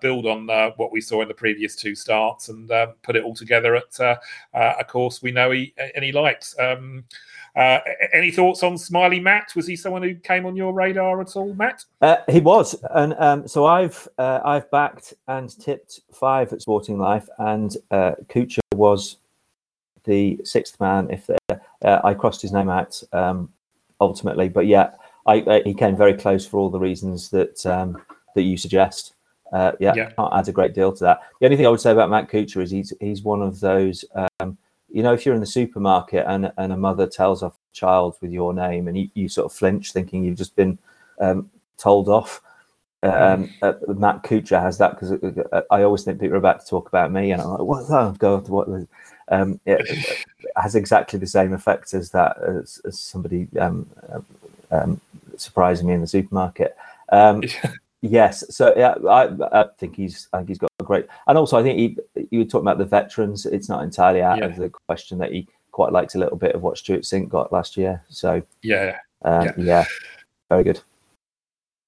build on uh, what we saw in the previous two starts and uh, put it all together at a course we know he and he likes. Um, uh, any thoughts on Smiley Matt? Was he someone who came on your radar at all, Matt? Uh, he was, and um, so I've uh, I've backed and tipped five at Sporting Life, and uh, Kuchar was the sixth man. If uh, I crossed his name out um, ultimately, but yeah, I, I, he came very close for all the reasons that um, that you suggest. Uh, yeah, yeah, can't add a great deal to that. The only thing I would say about Matt Kuchar is he's he's one of those um, you know, if you're in the supermarket and, and a mother tells off a child with your name and you, you sort of flinch thinking you've just been um, told off. Um, uh, Matt Kuchar has that because uh, I always think people are about to talk about me, and I'm like, "What? Oh God, what?" Um, it, it, (laughs) has exactly the same effect as that as, as somebody um, um, surprising me in the supermarket. Yes, so yeah, I, I, think he's I think he's got a great. And also, I think he, you were talking about the veterans. It's not entirely out yeah. of the question that he quite liked a little bit of what Stewart Cink got last year. So yeah, um, yeah. yeah, very good.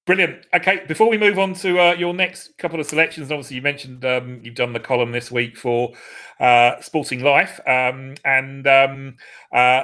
Brilliant. Okay, before we move on to uh, your next couple of selections, obviously you mentioned um, you've done the column this week for uh, Sporting Life, um, and um, uh,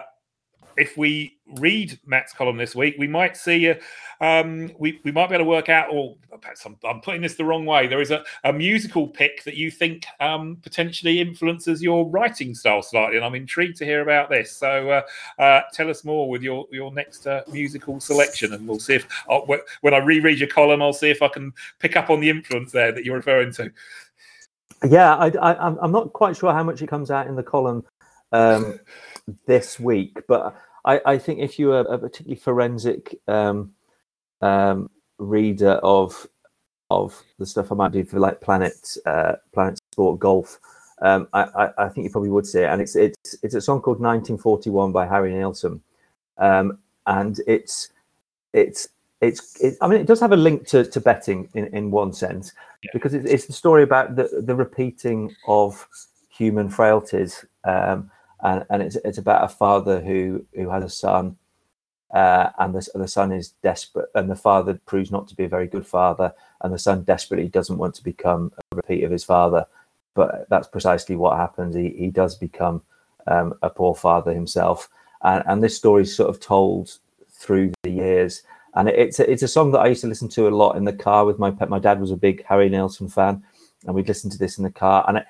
if we read Matt's column this week, we might see, um, we, we might be able to work out, or perhaps I'm, I'm putting this the wrong way. There is a, a musical pick that you think um, potentially influences your writing style slightly, and I'm intrigued to hear about this. So uh, uh, tell us more with your your next uh, musical selection, and we'll see if I'll, when I reread your column, I'll see if I can pick up on the influence there that you're referring to. Yeah, I, I, I'm not quite sure how much it comes out in the column um, (laughs) this week, but I, I think if you are a particularly forensic um, um, reader of of the stuff I might do for like Planet uh, Planet Sport Golf, um, I, I, I, think you probably would see it. And it's it's it's a song called 1941 by Harry Nilsson, um, and it's it's it's it, I mean it does have a link to, to betting in, in one sense yeah. because it's, it's the story about the the repeating of human frailties, um, and and it's it's about a father who who has a son. Uh, and the, the son is desperate, and the father proves not to be a very good father, and the son desperately doesn't want to become a repeat of his father, but that's precisely what happens. He, he does become um, a poor father himself. And, and this story is sort of told through the years. And it's, a, it's a song that I used to listen to a lot in the car with my pet. My dad was a big Harry Nilsson fan, and we'd listen to this in the car. And it,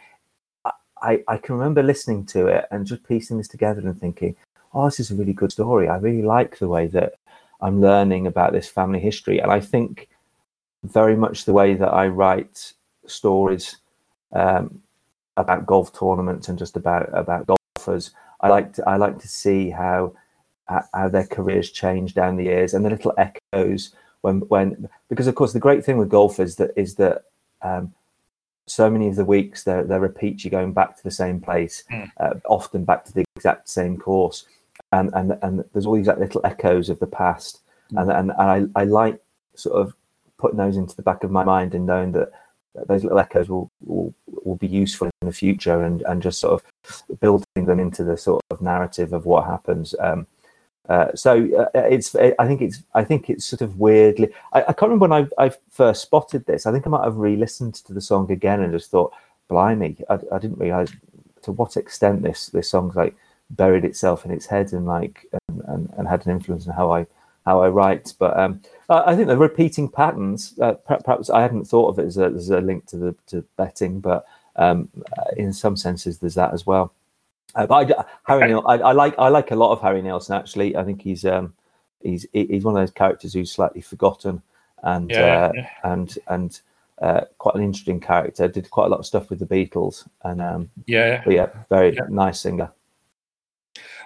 I, I can remember listening to it and just piecing this together and thinking, oh, this is a really good story. I really like the way that I'm learning about this family history. And I think very much the way that I write stories um, about golf tournaments and just about about golfers. I like to I like to see how how their careers change down the years and the little echoes when when because of course the great thing with golf is that is that um, so many of the weeks they're, they're repeats you're going back to the same place mm. uh, often back to the exact same course and and and there's all these like, little echoes of the past mm. and, and and I, I like sort of putting those into the back of my mind and knowing that those little echoes will, will will be useful in the future and and just sort of building them into the sort of narrative of what happens um, uh, so uh, it's i think it's i think it's sort of weirdly i, I can't remember when I, I first spotted this i think i might have re-listened to the song again and just thought blimey i, I didn't realize to what extent this this song's like buried itself in its head and like and, and, and had an influence on how i how I write. But um, I think the repeating patterns, uh, perhaps I hadn't thought of it as a, as a link to the to betting, but um, uh, in some senses there's that as well. Uh, but I, Harry Neil, I, I, like I like a lot of Harry Nilsson actually. I think he's um, he's he's one of those characters who's slightly forgotten and yeah, uh, yeah. and and uh, quite an interesting character. Did quite a lot of stuff with the Beatles and um, yeah, yeah, very yeah. nice singer.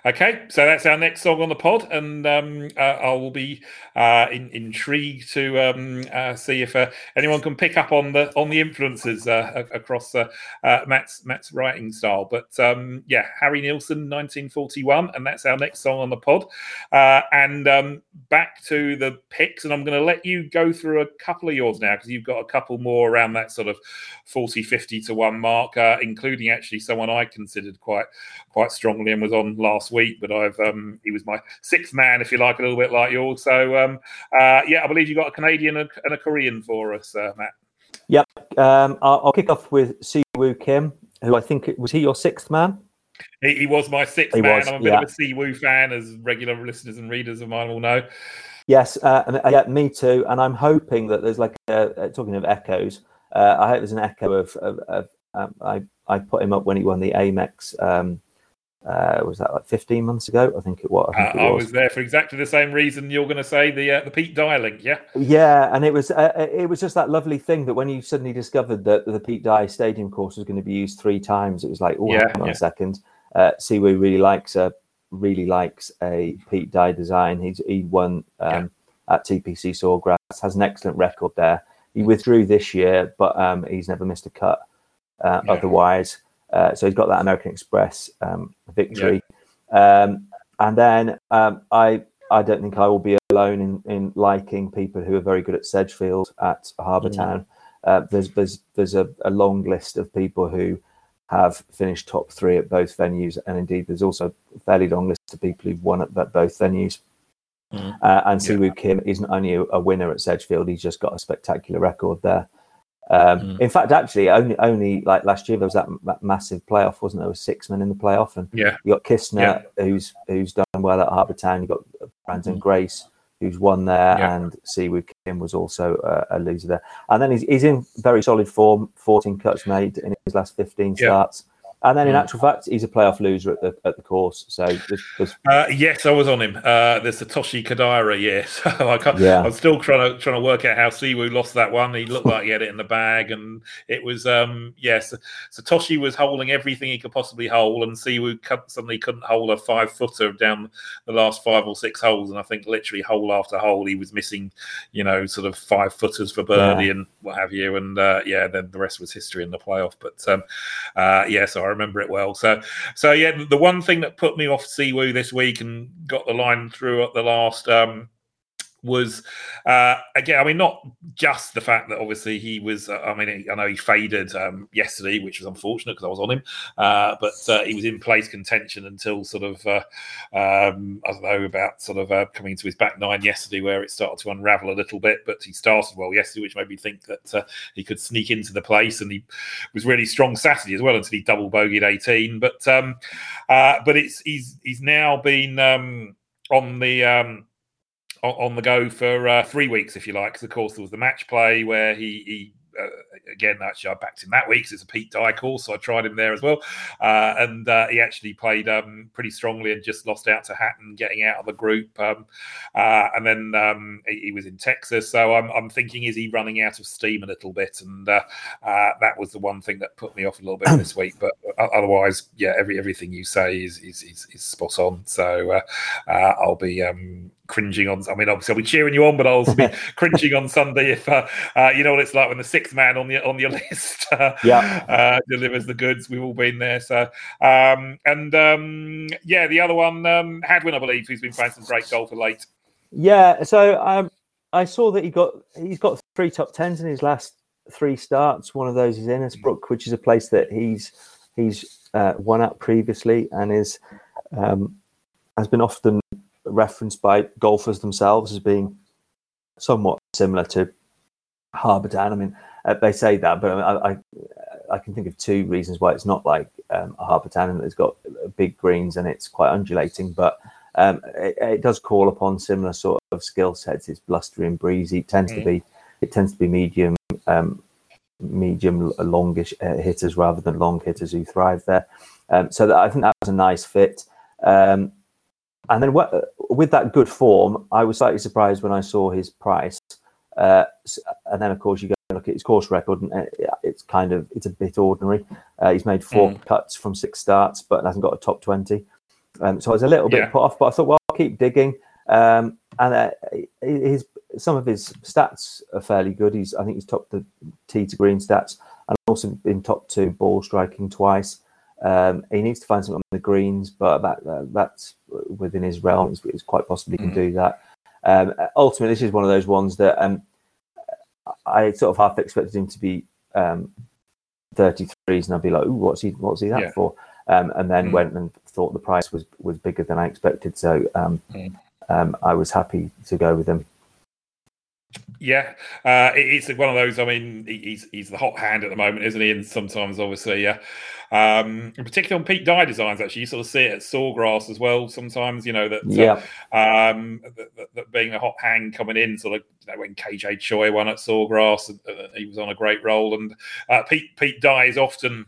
Okay, so that's our next song on the pod, and um, uh, I will be uh, in, intrigued to um, uh, see if uh, anyone can pick up on the on the influences uh, across uh, Matt's Matt's writing style. But um, yeah, Harry Nilsson, 1941, and that's our next song on the pod. and um, back to the picks, and I'm going to let you go through a couple of yours now because you've got a couple more around that sort of 40, 50 to one mark, including actually someone I considered quite quite strongly and was on last week, but I've um, he was my sixth man, if you like, a little bit like yours. So um, uh, yeah, I believe you got a Canadian and a Korean for us, uh, Matt. Yep. Um, I'll, I'll, kick off with Siwoo Kim, who I think was he your sixth man. He, he was my sixth he man. Was, I'm a bit yeah. of a Siwoo fan, as regular listeners and readers of mine will know. Yes, uh, and, uh, yeah, me too. And I'm hoping that there's like a, talking of echoes. Uh, I hope there's an echo of, of, of um, I I put him up when he won the Amex um, uh, was that like 15 months ago? I think it was. I, uh, it was. I was there for exactly the same reason you're going to say the uh, the Pete Dye link, yeah. Yeah, and it was uh, uh, it was just that lovely thing that when you suddenly discovered that the Pete Dye Stadium course was going to be used three times, it was like, oh, yeah, hang on yeah. a second. Uh, really likes a really likes a Pete Dye design. He's he won um, yeah. at TPC Sawgrass, has an excellent record there. He withdrew this year, but um, he's never missed a cut. Uh. Otherwise. Uh, so he's got that American Express um, victory. Yeah. Um, and then um, I I don't think I will be alone in, in liking people who are very good at Sedgefield at Harbour mm. Town. Uh, there's there's there's a, a, long list of people who have finished top three at both venues, and indeed there's also a fairly long list of people who've won at, at both venues. Mm. Uh, and Siwoo. Kim isn't only a, winner at Sedgefield; he's just got a spectacular record there. Um, mm. In fact, actually, only only like last year there was that, that, massive playoff, wasn't there? There was six men in the playoff, and yeah, you got Kisner, yeah. who's who's done well at Harbour Town. You got Branden mm. Grace, who's won there, yeah. and Siwoo Kim was also a, a, loser there. And then he's, he's in very solid form. 14 cuts made in his last 15 starts. And then, in actual fact, he's a playoff loser at the at the course. So, there's, there's... Uh, yes, I was on him. Uh, there's Satoshi Kodaira. Yes, (laughs) I can't, yeah. I'm still trying to trying to work out how Siwoo lost that one. He looked like he had it in the bag, and it was um yes, Satoshi was holding everything he could possibly hold, and Siwoo suddenly couldn't hold a five footer down the last five or six holes, and I think literally hole after hole he was missing, you know, sort of five footers for birdie yeah. and what have you, and uh, yeah, then the rest was history in the playoff. But um, uh, yeah, so I remember it well. So so yeah, the one thing that put me off Siwoo this week and got the line through at the last um, was uh, again, I mean, not just the fact that obviously he was. Uh, I mean, I know he faded um, yesterday, which was unfortunate because I was on him, uh, but uh, he was in place contention until sort of uh, um, I don't know about sort of uh, coming to his back nine yesterday, where it started to unravel a little bit. But he started well yesterday, which made me think that he could sneak into the place, and he was really strong Saturday as well until he double bogeyed eighteen. But um, but it's he's he's now been um, on the um, on the go for uh, three weeks, if you like. Because of course there was the match play where he, he uh, again, actually, I backed him that week because it's a Pete Dye course, so I tried him there as well. Uh, and uh, he actually played um, pretty strongly and just lost out to Hatton getting out of the group. Um, uh, and then um, he, he, was in Texas, so I'm, I'm, thinking, is he running out of steam a little bit? And uh, uh, that was the one thing that put me off a little bit this week. But otherwise, yeah, every everything you say is is, is, is spot on. So I'll be um, cringing on. I mean, obviously, I'll be cheering you on, but I'll also be (laughs) cringing on Sunday if uh, uh, you know what it's like when the sixth man on the on your (laughs) list uh, yeah. Uh, delivers the goods. We've all been there. So, um, and um, yeah, the other one, um, Hadwin, I believe, who's been playing some great golf of late. Yeah, so um, I saw that he got he's got three top tens in his last three starts. One of those is Innisbrook, which is a place that he's he's uh, won at previously and is um, has been often referenced by golfers themselves as being somewhat similar to Harbour Town. I mean, uh, they say that, but I, I, I can think of two reasons why it's not like um, a Harbour Town and it's got big greens and it's quite undulating, but um, it, it, does call upon similar sort of skill sets. It's blustery and breezy. It tends mm. to be it tends to be medium um, medium longish uh, hitters rather than long hitters who thrive there. Um, so that, I think that was a nice fit. Um, and then with that good form, I was slightly surprised when I saw his price. Uh, and then, of course, you go look at his course record, and uh, it's kind of it's a bit ordinary. Uh, he's made four mm. cuts from six starts, but hasn't got a top twenty. Um, so I was a little bit yeah. put off, but I thought, well, I'll keep digging. Um, and uh, his some of his stats are fairly good. He's I think he's topped the tee to green stats, and also been top two ball striking twice. Um, he needs to find something on the greens, but that uh, that's within his realm. It's, quite possibly he can mm. do that. Um, ultimately, this is one of those ones that um, I sort of half expected him to be um, 33s, and I'd be like, "Ooh, what's he? What's he that yeah. for?" Um, and then mm. went and thought the price was was bigger than I expected, so um, mm. um, I was happy to go with him. Yeah, uh, it's one of those. I mean, he's he's the hot hand at the moment, isn't he? And sometimes, obviously, yeah. Um, in particular on Pete Dye designs, actually, you sort of see it at Sawgrass as well. Sometimes, you know that. Uh, yeah. Um, that, that, that, being a hot hand coming in, sort of you know, when KJ Choi won at Sawgrass, uh, he was on a great roll, and uh, Pete Pete Dye is often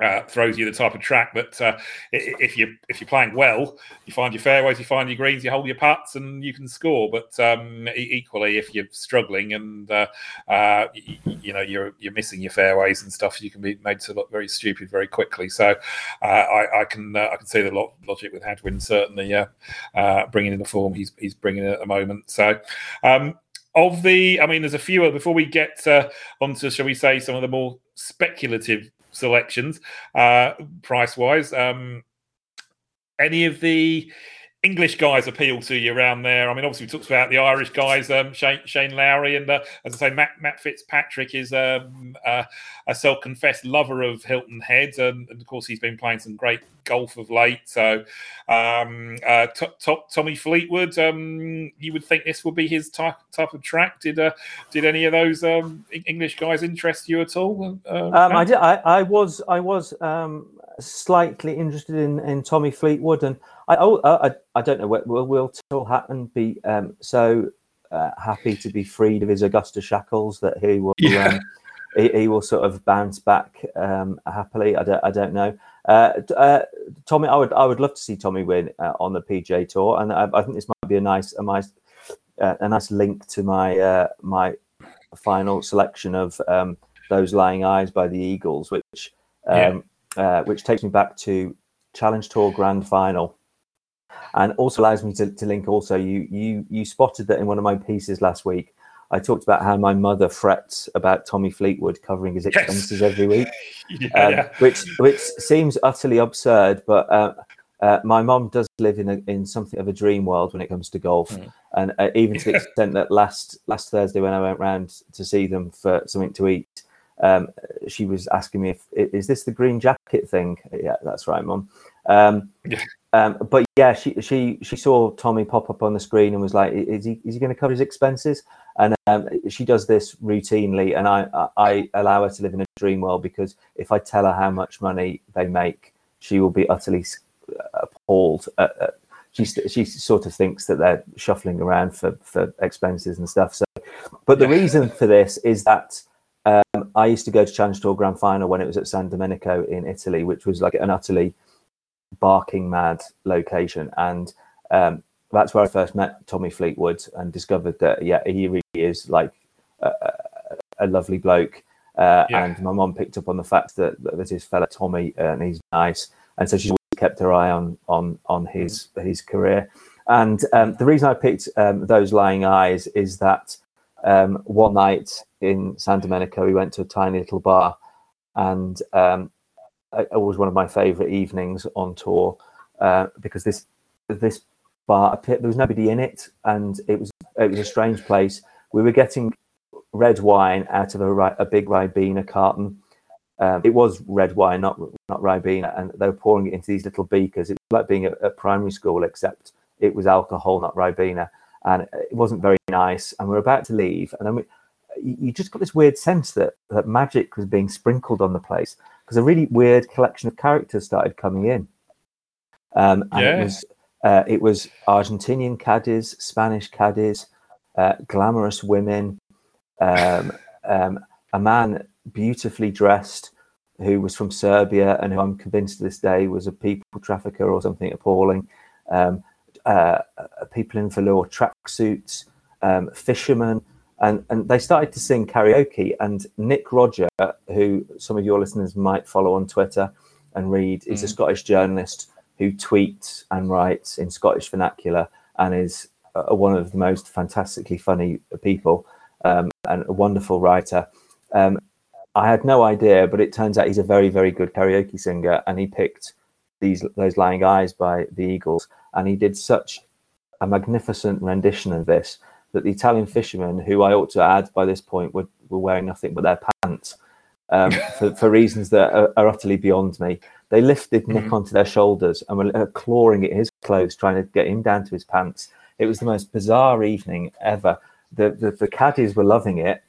uh, throws you the type of track that uh, if you if you're playing well, you find your fairways, you find your greens, you hold your putts, and you can score. But um, equally, if you're struggling and uh, uh you, you, know you're you're missing your fairways and stuff, you can be made to look very stupid very quickly. So uh, I, I, can I can see the logic with Hadwin certainly bringing in the form he's he's bringing in at the moment. So. Um, of the, I mean, there's a few before we get onto, shall we say, some of the more speculative selections, uh, price wise. Um, any of the English guys appeal to you around there? I mean, obviously we talked about the Irish guys, um, Shane, Shane Lowry, and uh, as I say, Matt, Matt Fitzpatrick is um, uh, a self-confessed lover of Hilton Head, and, and, of course he's been playing some great golf of late. So, um, uh, t- t- Tommy Fleetwood, um, you would think this would be his type type of track. Did uh, did any of those um, English guys interest you at all? Uh, um, I did. I, I was I was slightly interested in in Tommy Fleetwood and. I, oh, I, I don't know. Will Will Tyrrell Hatton be um, so uh, happy to be freed of his Augusta shackles that he will? (laughs) Yeah. Um, he, he, will sort of bounce back um, happily. I don't, I don't know. Uh, uh, Tommy, I would, I would love to see Tommy win uh, on the PGA Tour, and I, I, think this might be a nice, a nice, uh, a nice link to my uh, my final selection of um, those lying eyes by the Eagles, which um, yeah. which takes me back to Challenge Tour Grand Final and also allows me to, to link also you you you spotted that in one of my pieces last week I talked about how my mother frets about Tommy Fleetwood covering his expenses yes. every week, (laughs) yeah, um, yeah. which which seems utterly absurd. But uh, uh, my mom does live in a, in something of a dream world when it comes to golf, mm. and uh, even to the (laughs) extent that last last Thursday when I went round to see them for something to eat, um, she was asking me if is this the green jacket thing? Yeah, that's right, mom. Um, yeah. Um, but yeah, she she she saw Tommy pop up on the screen and was like, "Is he is he going to cover his expenses?" And um, she does this routinely, and I I allow her to live in a dream world because if I tell her how much money they make, she will be utterly appalled. At, at, she she sort of thinks that they're shuffling around for for expenses and stuff. So, but the reason for this is that. Um, I used to go to Challenge Tour Grand Final when it was at San Domenico in Italy, which was like an utterly barking mad location, and um, that's where I first met Tommy Fleetwood and discovered that yeah, he really is like a, a lovely bloke. Uh, yeah. And my mom picked up on the fact that that his fella Tommy uh, and he's nice, and so she's always kept her eye on on on his his career. And um, the reason I picked um, those lying eyes is that um, one night in San Domenico, we went to a tiny little bar, and it was one of my favorite evenings on tour uh, because this this bar there was nobody in it and it was it was a strange place. We were getting red wine out of a, a big Ribena carton. Um, it was red wine, not not Ribena, and they were pouring it into these little beakers. It was like being at, at primary school, except it was alcohol, not Ribena, and it wasn't very nice. And we are about to leave, and then we, you just got this weird sense that that magic was being sprinkled on the place because a really weird collection of characters started coming in. Um, and yeah. it was uh, it was Argentinian caddies, Spanish caddies, uh, glamorous women, um, um, a man beautifully dressed who was from Serbia and who I'm convinced to this day was a people trafficker or something appalling. Um, uh, uh people in velour tracksuits, um, fishermen, and and they started to sing karaoke. And Nick Rodger, who some of your listeners might follow on Twitter and read, is mm. a Scottish journalist who tweets and writes in Scottish vernacular and is uh, one of the most fantastically funny people um, and a wonderful writer. Um, I had no idea, but it turns out he's a very, very good karaoke singer, and he picked these those lying eyes by the Eagles, and he did such a magnificent rendition of this that the Italian fishermen, who I ought to add by this point, were, were wearing nothing but their pants um, (laughs) for, for, reasons that are, are, utterly beyond me. They lifted Nick mm-hmm. onto their shoulders and were uh, clawing at his clothes, trying to get him down to his pants. It was the most bizarre evening ever. The the, the caddies were loving it.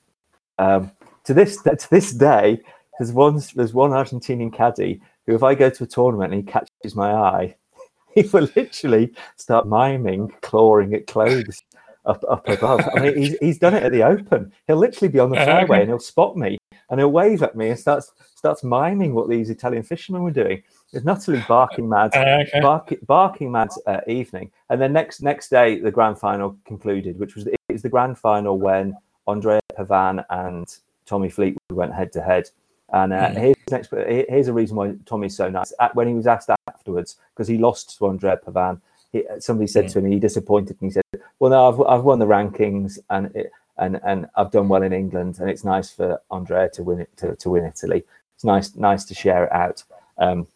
Um, to this (laughs) to this day, there's one there's one Argentinian caddy who, if I go to a tournament and he catches my eye, (laughs) he will literally start miming, clawing at clothes up up above. I mean, he's, (laughs) he's done it at the Open. He'll literally be on the fairway and he'll spot me and he'll wave at me and starts starts miming what these Italian fishermen were doing. It's an utterly barking mad, okay. bark, barking mad uh, evening. And then next next day, the grand final concluded, which was it was the grand final when Andrea Pavan and Tommy Fleetwood went head to head. And uh, mm. here's next, here's a reason why Tommy's so nice. When he was asked afterwards, because he lost to Andrea Pavan, he, somebody said mm. to him, "He disappointed?" And he said, "Well, no, I've I've won the rankings and it, and and I've done well in England, and it's nice for Andrea to win it to, to win Italy. It's nice nice to share it out." Um,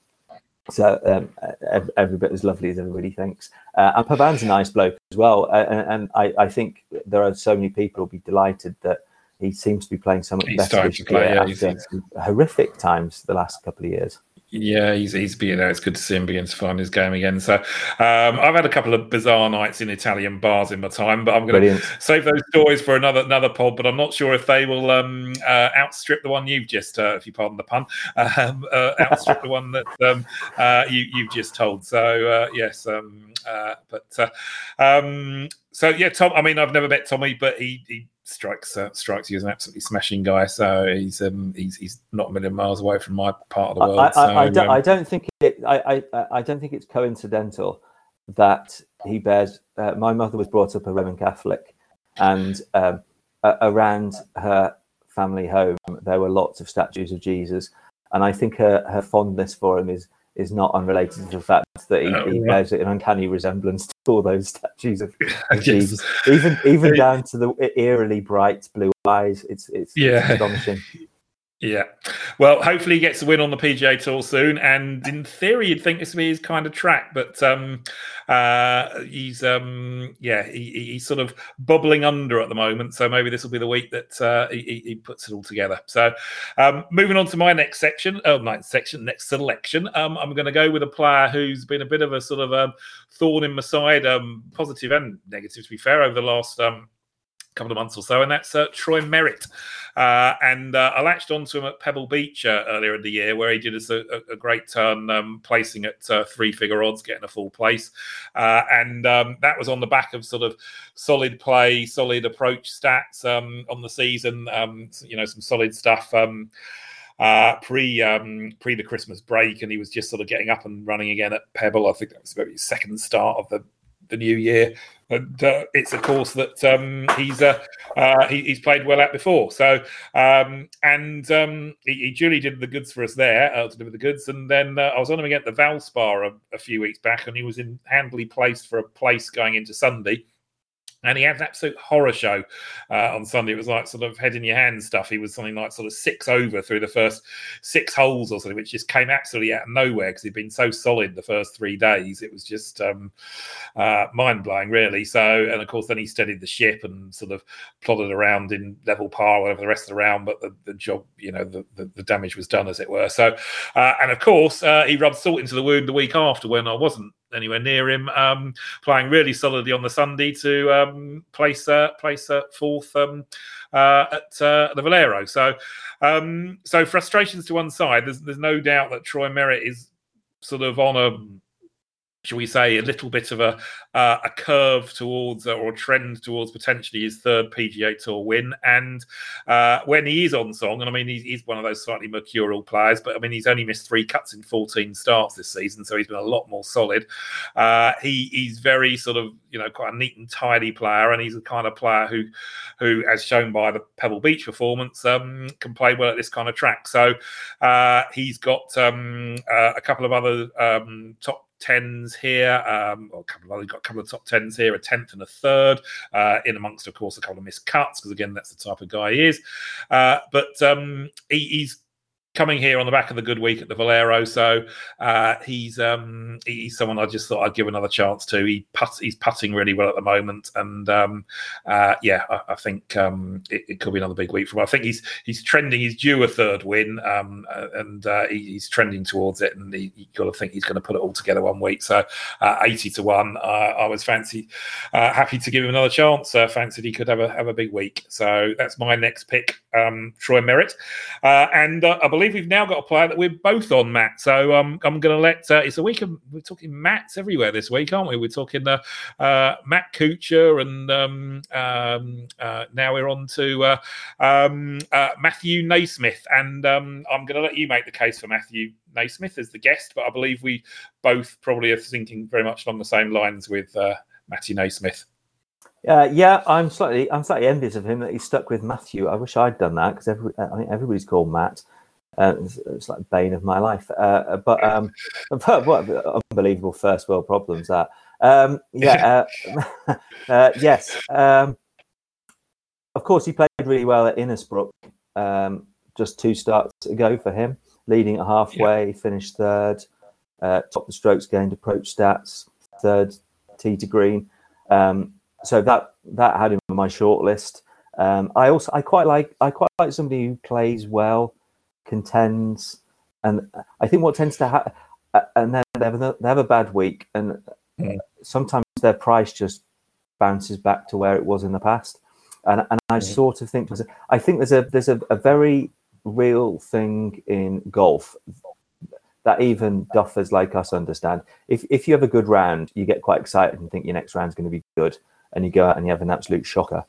so um, every, every, bit as lovely as everybody thinks. Uh, and Pavan's a nice bloke as well, uh, and, and I, I, think there are so many people who'll be delighted that he seems to be playing so much he's better year yeah, after horrific times the last couple of years. Yeah, he's he's being there. It's good to see him begin to find his game again. So um, I've had a couple of bizarre nights in Italian bars in my time, but I'm going to save those stories for another another pod. But I'm not sure if they will um, uh, outstrip the one you've just, uh, if you pardon the pun, um, uh, outstrip the one that um, uh, you you've just told. So uh, yes, um, uh, but um, so yeah, Tom. I mean, I've never met Tommy, but he he strikes uh, strikes you as an absolutely smashing guy. So he's um, he's he's not a million miles away from my part of the world. I, I, so, I, don't, um, I don't think it. I, I, I don't think it's coincidental that he bears. Uh, my mother was brought up a Roman Catholic, and um, uh, around her family home there were lots of statues of Jesus, and I think her, her fondness for him is is not unrelated to the fact that he, Oh, he right. bears an uncanny resemblance to all those statues of, (laughs) Yes. Jesus, even even down to the eerily bright blue eyes. It's it's, Yeah. it's astonishing. (laughs) Yeah. Well, hopefully he gets a win on the PGA Tour soon. And in theory, you'd think this would be his kind of track, but um, uh, he's um, yeah, he, he- he's sort of bubbling under at the moment. So maybe this will be the week that uh, he, he- he puts it all together. So um, moving on to my next section, oh, next section, next selection. Um, I'm going to go with a player who's been a bit of a sort of um, thorn in my side, um, positive and negative, to be fair, over the last um, couple of months or so, and that's uh, Troy Merritt. Uh, and uh, I latched onto him at Pebble Beach uh, earlier in the year, where he did us a, a, great turn, um, placing at uh, three-figure odds, getting a full place, uh, and um, that was on the back of sort of solid play, solid approach stats um, on the season. Um, you know, some solid stuff. Um, uh, pre um, pre the Christmas break, and he was just sort of getting up and running again at Pebble. I think that was maybe his second start of the the new year. And uh, it's a course that um, he's uh, uh, he, he's played well at before. So um, and um, he, he duly did the goods for us there uh, to deliver the goods. And then uh, I was on him again at the Valspar a, a few weeks back, and he was in handily placed for a place going into Sunday. And he had an absolute horror show uh, on Sunday. It was like sort of head in your hand stuff. He was something like sort of six over through the first six holes or something, which just came absolutely out of nowhere because he'd been so solid the first three days. It was just um, uh, mind blowing, really. So, and of course, then he steadied the ship and sort of plodded around in level par, whatever the rest of the round. But the, the job, you know, the, the, the damage was done, as it were. So, uh, and of course, uh, he rubbed salt into the wound the week after when I wasn't anywhere near him, um, playing really solidly on the Sunday to um, place uh, place uh, fourth um, uh, at uh, the Valero. So, um, so frustrations to one side. There's there's no doubt that Troy Merritt is sort of on a shall we say, a little bit of a uh, a curve towards or a trend towards potentially his third PGA Tour win. And uh, when he is on song, and I mean he's, he's one of those slightly mercurial players, but I mean he's only missed three cuts in 14 starts this season, so he's been a lot more solid. Uh, he he's very sort of you know quite a neat and tidy player, and he's the kind of player who who, as shown by the Pebble Beach performance, um, can play well at this kind of track. So uh, he's got um, uh, a couple of other um, top tens here, um, or a couple of other, got a couple of top tens here, a tenth and a third, uh, in amongst, of course, a couple of missed cuts because again, that's the type of guy he is. Uh, but um, he, he's coming here on the back of the good week at the Valero, so uh, he's um, he's someone I just thought I'd give another chance to. He he's putting really well at the moment, and um, uh, yeah, I, I think um, it, it could be another big week for him. I think he's he's trending. He's due a third win, um, uh, and uh, he, he's trending towards it. And he, you got to think he's going to put it all together one week. So uh, eighty to one, uh, I was fancy happy to give him another chance. Uh, fancied he could have a have a big week. So that's my next pick, um, Troy Merritt, and I believe we've now got a player that we're both on, Matt. So um, I'm going to let uh, it's a week of we're talking Matts everywhere this week, aren't we? We're talking uh, uh, Matt Kuchar, and um, um, uh, now we're on to uh, um, uh, Matthew NeSmith, and um, I'm going to let you make the case for Matthew NeSmith as the guest, but I believe we both probably are thinking very much along the same lines with uh, Matthew NeSmith. Uh, yeah, I'm slightly I'm slightly envious of him that he's stuck with Matthew. I wish I'd done that because every, I think everybody's called Matt. Uh, it's, it's like bane of my life. Uh, but um, (laughs) but what unbelievable first world problems that. Um, yeah, (laughs) uh, (laughs) uh, yes. Um, of course, he played really well at Innisbrook um, just two starts ago for him, leading at halfway, finished third, uh, top the strokes gained approach stats, third tee to green. Um, so that that had him on my short list. Um, I also I quite like I quite like somebody who plays well, contends, and I think what tends to happen, and then they have a, they have a bad week, and Mm. sometimes their price just bounces back to where it was in the past. And and I Mm. sort of think I think there's a there's a, a very real thing in golf that even duffers like us understand. If if you have a good round, you get quite excited and think your next round's going to be good, and you go out and you have an absolute shocker.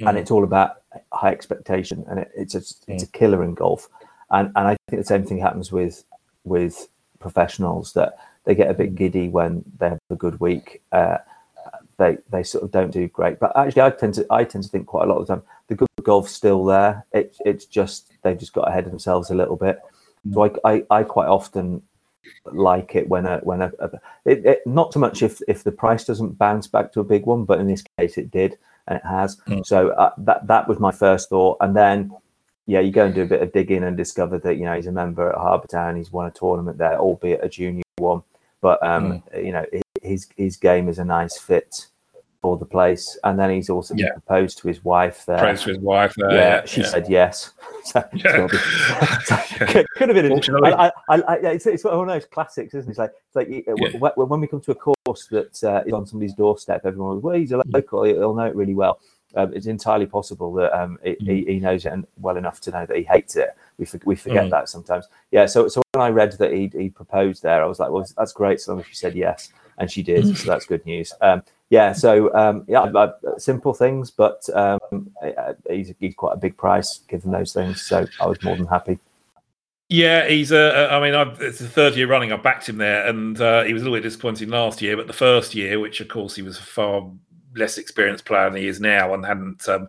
mm. and it's all about high expectation, and it, it's a it's a mm. killer in golf. And and I think the same thing happens with with professionals that they get a bit giddy when they have a good week. Uh, they they sort of don't do great. But actually, I tend to I tend to think quite a lot of the time the good golf's still there. It, it's just they've just got ahead of themselves a little bit. So I, I, I quite often like it when a when a, a it, it, not so much if if the price doesn't bounce back to a big one, but in this case it did and it has. Mm. So uh, that that was my first thought, and then yeah, you go and do a bit of digging and discover that you know he's a member at Harbour Town. He's won a tournament there, albeit a junior one. But um, mm. you know his his game is a nice fit for the place. And then he's also yeah. proposed to his wife there. Proposed to his wife there. Yeah, yeah she yeah. said yes. (laughs) so, be, (laughs) could have been. I, I, I, it's, it's one of those classics, isn't it? It's like, it's like when we come to a course that uh, is on somebody's doorstep, everyone goes, well, he's a local, he'll know it really well. Um, it's entirely possible that um, it, mm. he, he, knows it well enough to know that he hates it. We, for, we forget mm. that sometimes. Yeah. So, so when I read that he, he proposed there, I was like, well, that's great. So long as she said yes, and she did. so that's good news. Um, yeah, so um, yeah, uh, simple things, but um, uh, he's, he's quite a big price given those things. So I was more than happy. Yeah, he's a. I mean, I've, it's the third year running. I backed him there, and uh, he was a little bit disappointing last year. But the first year, which of course he was far less experienced player than he is now and hadn't um,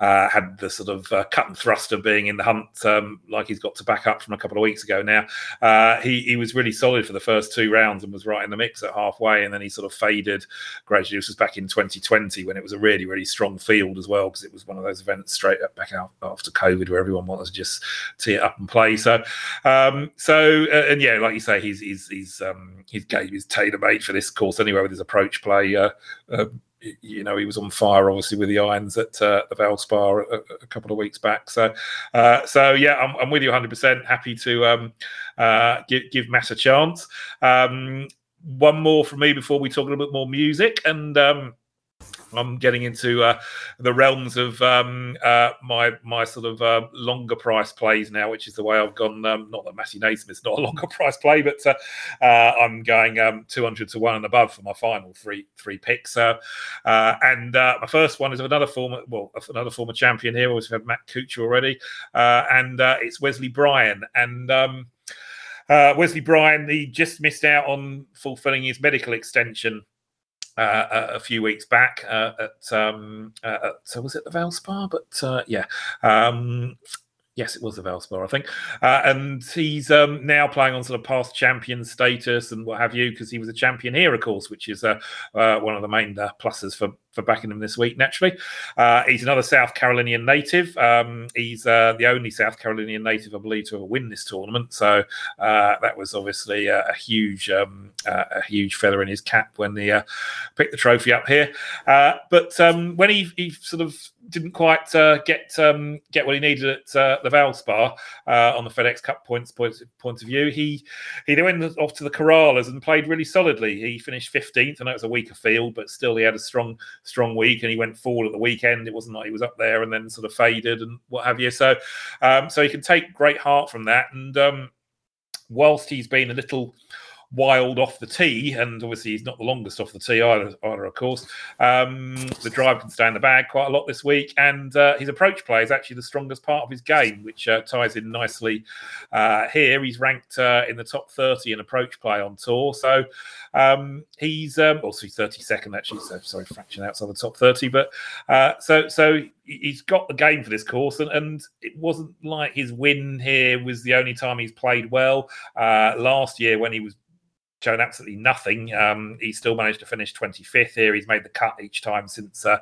uh, had the sort of uh, cut and thrust of being in the hunt um, like he's got to back up from a couple of weeks ago now. Uh, he, he was really solid for the first two rounds and was right in the mix at halfway, and then he sort of faded gradually. This was back in 2020 when it was a really, really strong field as well because it was one of those events straight up back out after COVID where everyone wanted to just tee it up and play. So, um, so uh, and yeah, like you say, he's he's he's um, his game is tailor made for this course anyway with his approach play. You know, he was on fire, obviously, with the irons at uh, the Valspar a, a, couple of weeks back. So, uh, so yeah, I'm, I'm, with you 100. percent Happy to um, uh, give, give Matt a chance. Um, one more from me before we talk a little bit more music, and um, I'm getting into uh, the realms of um, uh, my my sort of uh, longer price plays now, which is the way I've gone. Um, not that Matty NeSmith's not a (laughs) longer price play, but uh, uh, I'm going um, 200 to one and above for my final three three picks. Uh, and my first one is another former well another former champion here. We've had Matt Kuchar already, and it's Wesley Bryan and. Um, Wesley Bryan, he just missed out on fulfilling his medical extension uh, a few weeks back uh, at, um, uh, at, so was it the Valspar? But yeah, um, Yes, it was the Valspar, I think. Uh, and he's um, now playing on sort of past champion status and what have you, because he was a champion here, of course, which is uh, uh, one of the main pluses for, for backing him this week, naturally. Uh, he's another South Carolinian native. Um, he's uh, the only South Carolinian native, I believe, to ever win this tournament. So that was obviously a, a huge um, a huge feather in his cap when he picked the trophy up here. but um, when he, he sort of didn't quite uh, get um, get what he needed at uh, the Valspar uh, on the FedEx Cup points point, point of view. He he then went off to the Corales and played really solidly. He finished 15th. I know it was a weaker field, but still he had a strong strong week and he went forward at the weekend. It wasn't like he was up there and then sort of faded and what have you. So um, so he can take great heart from that. And um, whilst he's been a little wild off the tee, and obviously he's not the longest off the tee either, either of course. Um, the drive can stay in the bag quite a lot this week, and uh, his approach play is actually the strongest part of his game, which uh, ties in nicely uh, here. He's ranked uh, in the top 30 in approach play on tour, so um, he's um, also 32nd actually, so sorry, fraction outside the top 30, but uh, so so he's got the game for this course, and, and it wasn't like his win here was the only time he's played well. Uh, last year when he was shown absolutely nothing. Um, he still managed to finish 25th here. He's made the cut each time since uh,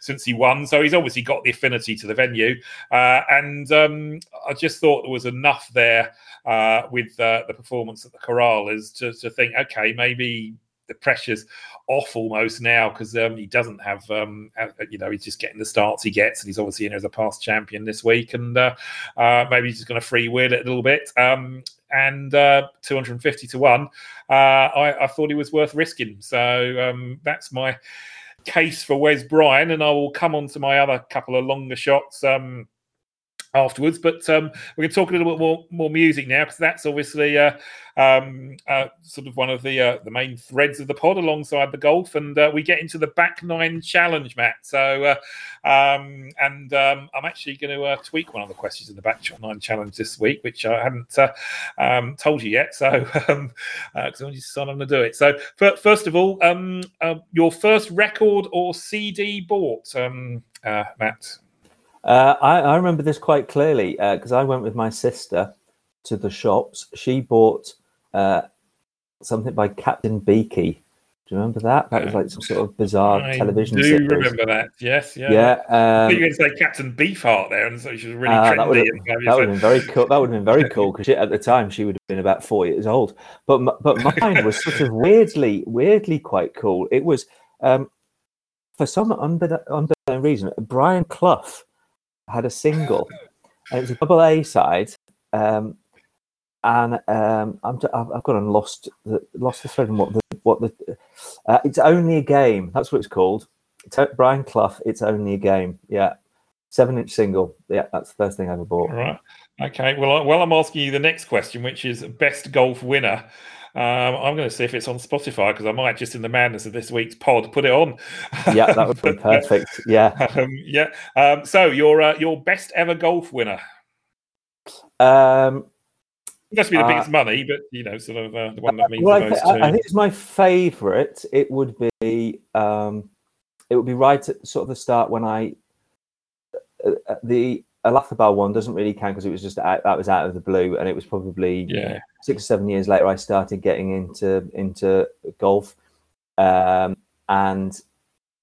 since he won, so he's obviously got the affinity to the venue. Uh, and um, I just thought there was enough there uh, with uh, the performance at the Corales to, to think, okay, maybe the pressure's off almost now because um, he doesn't have, um, you know, he's just getting the starts he gets, and he's obviously in as a past champion this week, and uh, uh, maybe he's just going to free wheel it a little bit. Um, and uh, 250 to one, uh, I, I, thought he was worth risking. So um, that's my case for Wes Bryan, and I will come on to my other couple of longer shots. Um, afterwards. But um, we're going to talk a little bit more more music now because that's obviously uh, um, uh, sort of one of the uh, the main threads of the pod alongside the golf, and uh, we get into the back nine challenge, Matt. So, uh, um, and um, I'm actually going to uh, tweak one of the questions in the back nine challenge this week, which I haven't um, told you yet. So, because I'm going to do it. So, first of all, um, your first record or CD bought, Matt. Uh, I, I, remember this quite clearly because uh, I went with my sister to the shops. She bought uh, something by Captain Beaky. Do you remember that? That was like some sort of bizarre I television. I do series. remember that. Yes, yeah. Yeah. Um, you going to say Captain Beefheart there, and so she was really uh, trendy. That would have, that would have been very cool. That would have been very cool (laughs) because at the time she would have been about four years old. But but mine was sort of weirdly weirdly quite cool. It was um, for some unbeknown reason Brian Clough had a single, and it was a double A side. Um, and um, I'm, I've gone and lost the lost the thread and what the what the uh, it's only a game. That's what it's called. It's, Brian Clough. It's only a game. Yeah, seven inch single. Yeah, that's the first thing I ever bought. All right. Okay. Well, well, I'm asking you the next question, which is best golf winner. Um, I'm going to see if it's on Spotify because I might just in the madness of this week's pod put it on. Yeah, that would be (laughs) perfect. Yeah, um, yeah. Um, so your uh, your best ever golf winner. Um, it must be the uh, biggest money, but you know, sort of uh, the one that means well, the most. I, I think it's my favourite. It would be um, it would be right at sort of the start when I uh, uh the Olazábal one doesn't really count because it was just out, that was out of the blue, and it was probably yeah. six or seven years later I started getting into into golf, um, and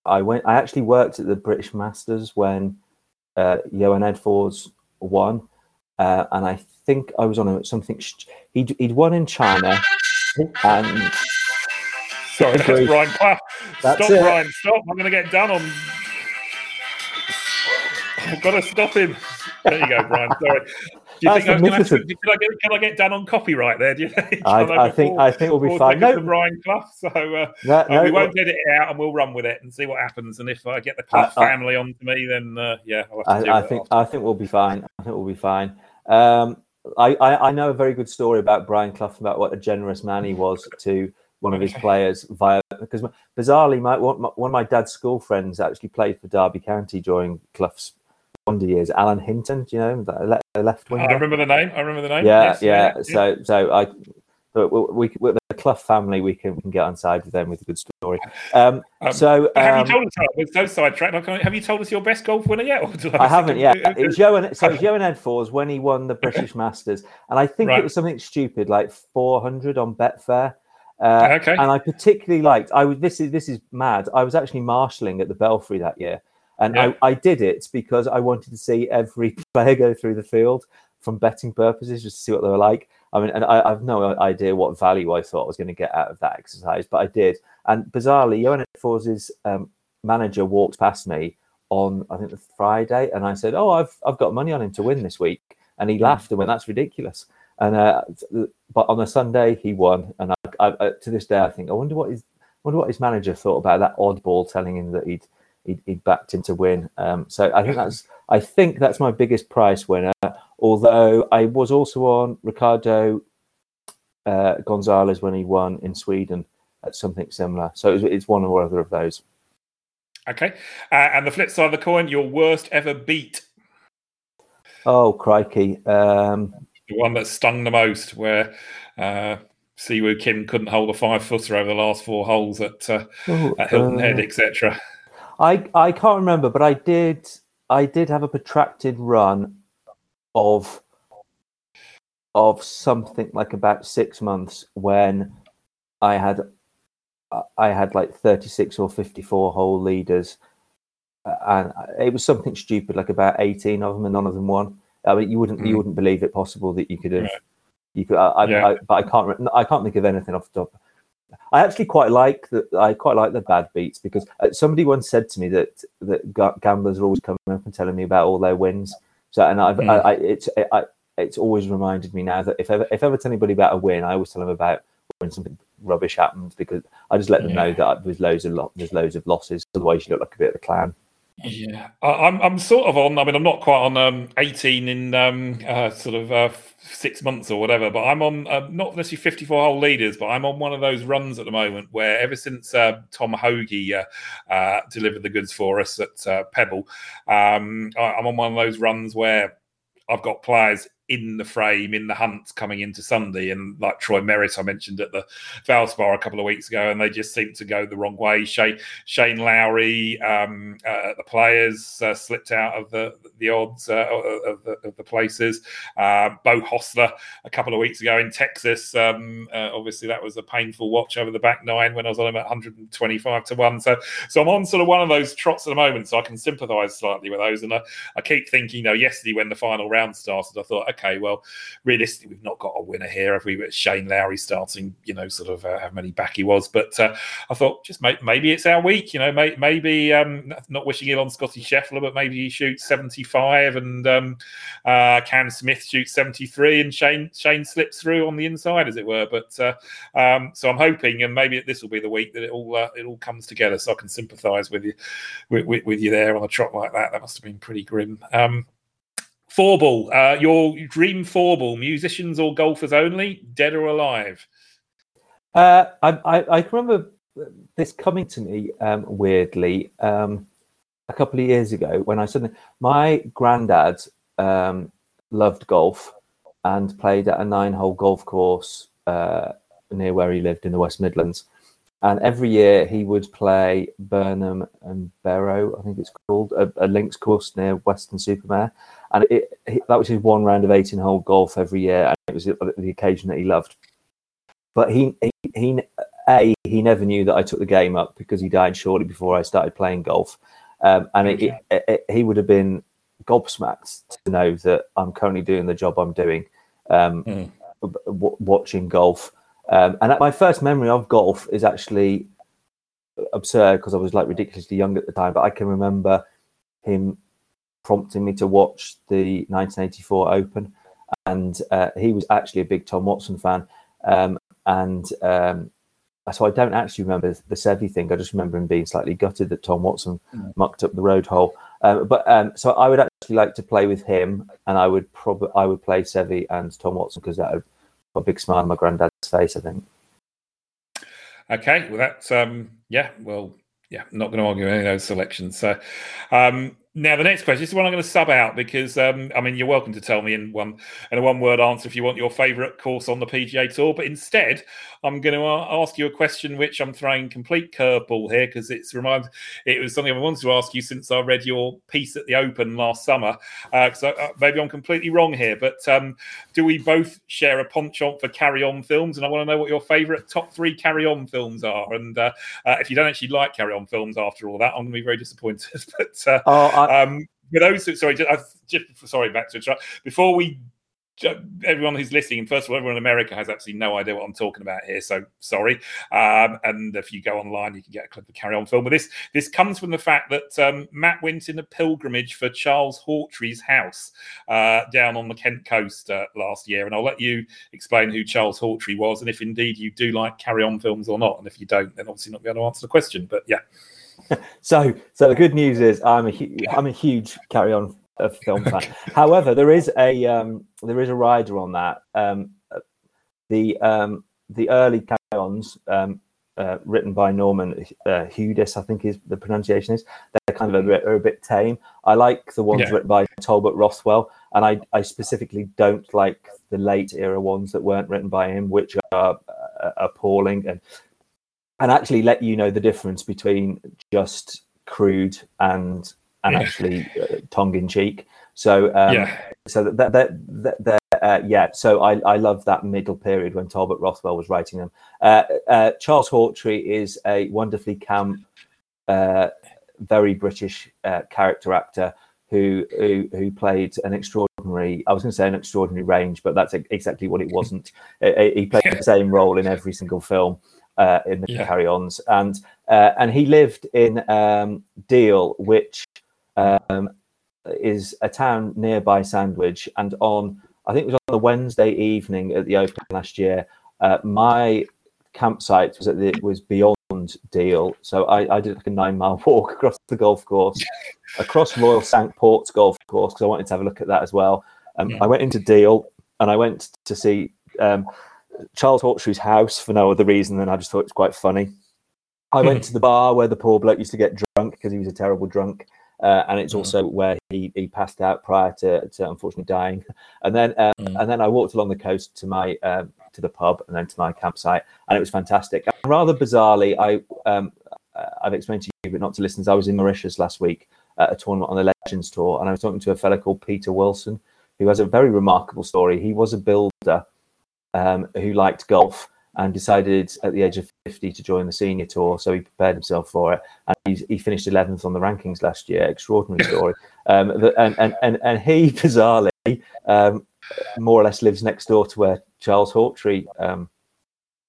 I went. I actually worked at the British Masters when uh, Johan Edfors won, uh, and I think I was on a, something. He'd he'd won in China, and sorry, that's Brian. Stop, it. Brian. Stop! I'm going to get down on I've got to stop him. There you go, Brian. Sorry. Do you think I was going to? Can I get can I get done on copyright there? Do you think? I, I think I think we'll be fine. No, Brian Clough. So uh, no, no, uh, we won't get it out, and we'll run with it and see what happens. And if I get the Clough family on to me, then uh, yeah, I, I think I think we'll be fine. I think we'll be fine. Um, I, I, I know a very good story about Brian Clough about what a generous man he was to one of his players via because bizarrely my one, one of my dad's school friends actually played for Derby County during Clough's wonder years. Alan Hinton, do you know the left wing? I remember the name. I remember the name. Yeah, yes, yeah. yeah. So, so I, but we, we, the Clough family, we can, we can get on side with them with a good story. Um, um, so, um, have you um, told us? With those sidetracked, have you told us your best golf winner yet? (laughs) I, I haven't yet. It was Johan. So, it was Johan Edfors when he won the British (laughs) Masters, and I think right. it was something stupid like four hundred on Betfair. Uh, okay. And I particularly liked. I was. This is this is mad. I was actually marshalling at the Belfry that year, and yeah. I, I did it because I wanted to see every (laughs) player go through the field from betting purposes, just to see what they were like. I mean, and I, I have no idea what value I thought I was going to get out of that exercise, but I did. And bizarrely, Johan Fors's um, manager walked past me on I think the Friday, and I said, "Oh, I've I've got money on him to win this week," and he hmm. laughed and went, "That's ridiculous." And uh, but on a Sunday, he won, and I, I, to this day, I think I wonder what his I wonder what his manager thought about that oddball telling him that he'd he, he backed him to win. Um, so I think that's I think that's my biggest prize winner. Although I was also on Ricardo uh, Gonzalez when he won in Sweden at something similar. So it's, it's one or other of those. Okay, uh, and the flip side of the coin, your worst ever beat. Oh crikey! Um, the one that stung the most, where uh, Siwoo Kim couldn't hold a five footer over the last four holes at, uh, oh, at Hilton Head, uh, etc. I I can't remember, but I did I did have a protracted run of of something like about six months when I had I had like 36 or 54 hole leaders and it was something stupid like about 18 of them and none of them won I mean you wouldn't mm. you wouldn't believe it possible that you could have you could I, yeah. I, but I can't I can't think of anything off the top I actually quite like that. I quite like the bad beats because uh, somebody once said to me that that gamblers are always coming up and telling me about all their wins. So, and I've, mm. I, I, it's I, it's always reminded me now that if ever if ever tell anybody about a win, I always tell them about when something rubbish happens because I just let them yeah. know that there's loads of lo- there's loads of losses. Otherwise, you look like a bit of a clown. Yeah, I, am I'm sort of on. I mean, I'm not quite on um, 18 in um, uh, sort of uh, six months or whatever, but I'm on uh, not necessarily 54 hole leaders, but I'm on one of those runs at the moment where ever since uh, Tom Hoge uh, uh, delivered the goods for us at Pebble, um, I, I'm on one of those runs where I've got players in the frame in the hunt coming into Sunday. And like Troy Merritt, I mentioned at the Valspar a couple of weeks ago, and they just seem to go the wrong way. Shane, Shane Lowry, um, uh, the players uh, slipped out of the the odds uh, of, the, of, the, places. Uh, Beau Hossler a couple of weeks ago in Texas. Um, uh, obviously, that was a painful watch over the back nine when I was on him at 125 to one. So, so I'm on sort of one of those trots at the moment, so I can sympathise slightly with those. And I, I keep thinking, you know, yesterday when the final round started, I thought, well, realistically, we've not got a winner here. If we were Shane Lowry starting, you know, sort of uh, how many back he was, but uh, I thought just may- maybe it's our week. You know, may- maybe um, not wishing it on Scotty Scheffler, but maybe he shoots 75 and um, uh, Cam Smith shoots 73 and Shane Shane slips through on the inside, as it were. But uh, um, so I'm hoping, and maybe this will be the week that it all uh, it all comes together, so I can sympathise with you with, with, with, you there on a trot like that. That must have been pretty grim. Um, Four ball, uh, your dream four ball, musicians or golfers only, dead or alive? Uh, I, I, I, remember this coming to me um, weirdly um, a couple of years ago when I suddenly, my granddad um, loved golf and played at a nine hole golf course uh, near where he lived in the West Midlands. And every year he would play Burnham and Berrow, I think it's called, a, a links course near Weston-super-Mare and it, it, that was his one round of 18 hole golf every year, and it was the, the occasion that he loved. But he, he, he, a he never knew that I took the game up because he died shortly before I started playing golf, um, and it, it, he would have been gobsmacked to know that I'm currently doing the job I'm doing, um, mm. w- watching golf. Um, and my first memory of golf is actually absurd because I was like ridiculously young at the time, but I can remember him prompting me to watch the 1984 Open, and uh, he was actually a big Tom Watson fan, um, and um, so I don't actually remember the Seve thing. I just remember him being slightly gutted that Tom Watson mm. mucked up the road hole. Um, but um, so I would actually like to play with him, and I would probably I would play Seve and Tom Watson because that would put a big smile on my granddad's face. I think. Okay, well that's um, yeah, well yeah, not going to argue any of those selections. So, um, now, the next question this is one I'm going to sub out because um, I mean you're welcome to tell me in one in a one word answer if you want your favourite course on the PGA Tour. But instead, I'm going to ask you a question which I'm throwing complete curveball here because it's reminds it was something I wanted to ask you since I read your piece at the Open last summer. Uh, uh, maybe I'm completely wrong here, but um, do we both share a penchant for carry on films? And I want to know what your favourite top three carry on films are. And uh, uh, if you don't actually like carry on films after all that, I'm going to be very disappointed. (laughs) but uh, oh, I- um, for those who, sorry, just, just sorry, back to. Before we everyone who's listening, first of all, everyone in America has absolutely no idea what I'm talking about here. So sorry. Um, and if you go online, you can get a clip of Carry On film. But this this comes from the fact that um, Matt went in a pilgrimage for Charles Hawtrey's house uh, down on the Kent coast uh, last year. And I'll let you explain who Charles Hawtrey was and if indeed you do like Carry On films or not. And if you don't, then obviously not going to answer the question. But yeah. (laughs) so, so the good news is I'm a hu- I'm a huge Carry On a film fan. (laughs) However, there is a um, there is a rider on that. Um, the um, the early Carry-Ons um, uh, written by Norman uh, Hudis, I think is the pronunciation is. They're kind of a bit, are a bit tame. I like the ones yeah. written by Talbot Rothwell, and I, I specifically don't like the late era ones that weren't written by him, which are uh, appalling and and actually let you know the difference between just crude and and yeah. actually uh, tongue in cheek. So um, yeah, so that that that, uh, yeah. So I I love that middle period when Talbot Rothwell was writing them. Uh, uh, Charles Hawtrey is a wonderfully camp, uh, very British uh, character actor. Who, who who played an extraordinary I was going to say an extraordinary range, but that's exactly what it wasn't. (laughs) he played the same role in every single film uh, in the yeah. carry-ons, and uh, and he lived in um, Deal, which um, is a town nearby Sandwich. And on, I think it was on the Wednesday evening at the Open last year, uh, my campsite was at the, was beyond Deal. So I, I did like a nine mile (laughs) walk across the golf course (laughs) across Royal Cinque Ports Golf Course because I wanted to have a look at that as well. Um, Yeah. I went into Deal and I went to see um, Charles Hawtrey's house for no other reason than I just thought it was quite funny. I went to the bar where the poor bloke used to get drunk because he was a terrible drunk. Uh, and it's Mhm. also where he, he passed out prior to, to unfortunately dying. And then uh, Mm. and then I walked along the coast to my um, to the pub and then to my campsite, and it was fantastic. And rather bizarrely, I um, uh, I've explained to you, but not to listeners. I was in Mauritius last week at a tournament on the Legends Tour, and I was talking to a fellow called Peter Wilson, who has a very remarkable story. He was a builder um, who liked golf and decided at the age of 50 to join the senior tour. So he prepared himself for it. And he's, he finished 11th on the rankings last year. Extraordinary (laughs) story. Um, and, and, and, and he, (laughs) bizarrely, um, more or less lives next door to where Charles Hawtrey um,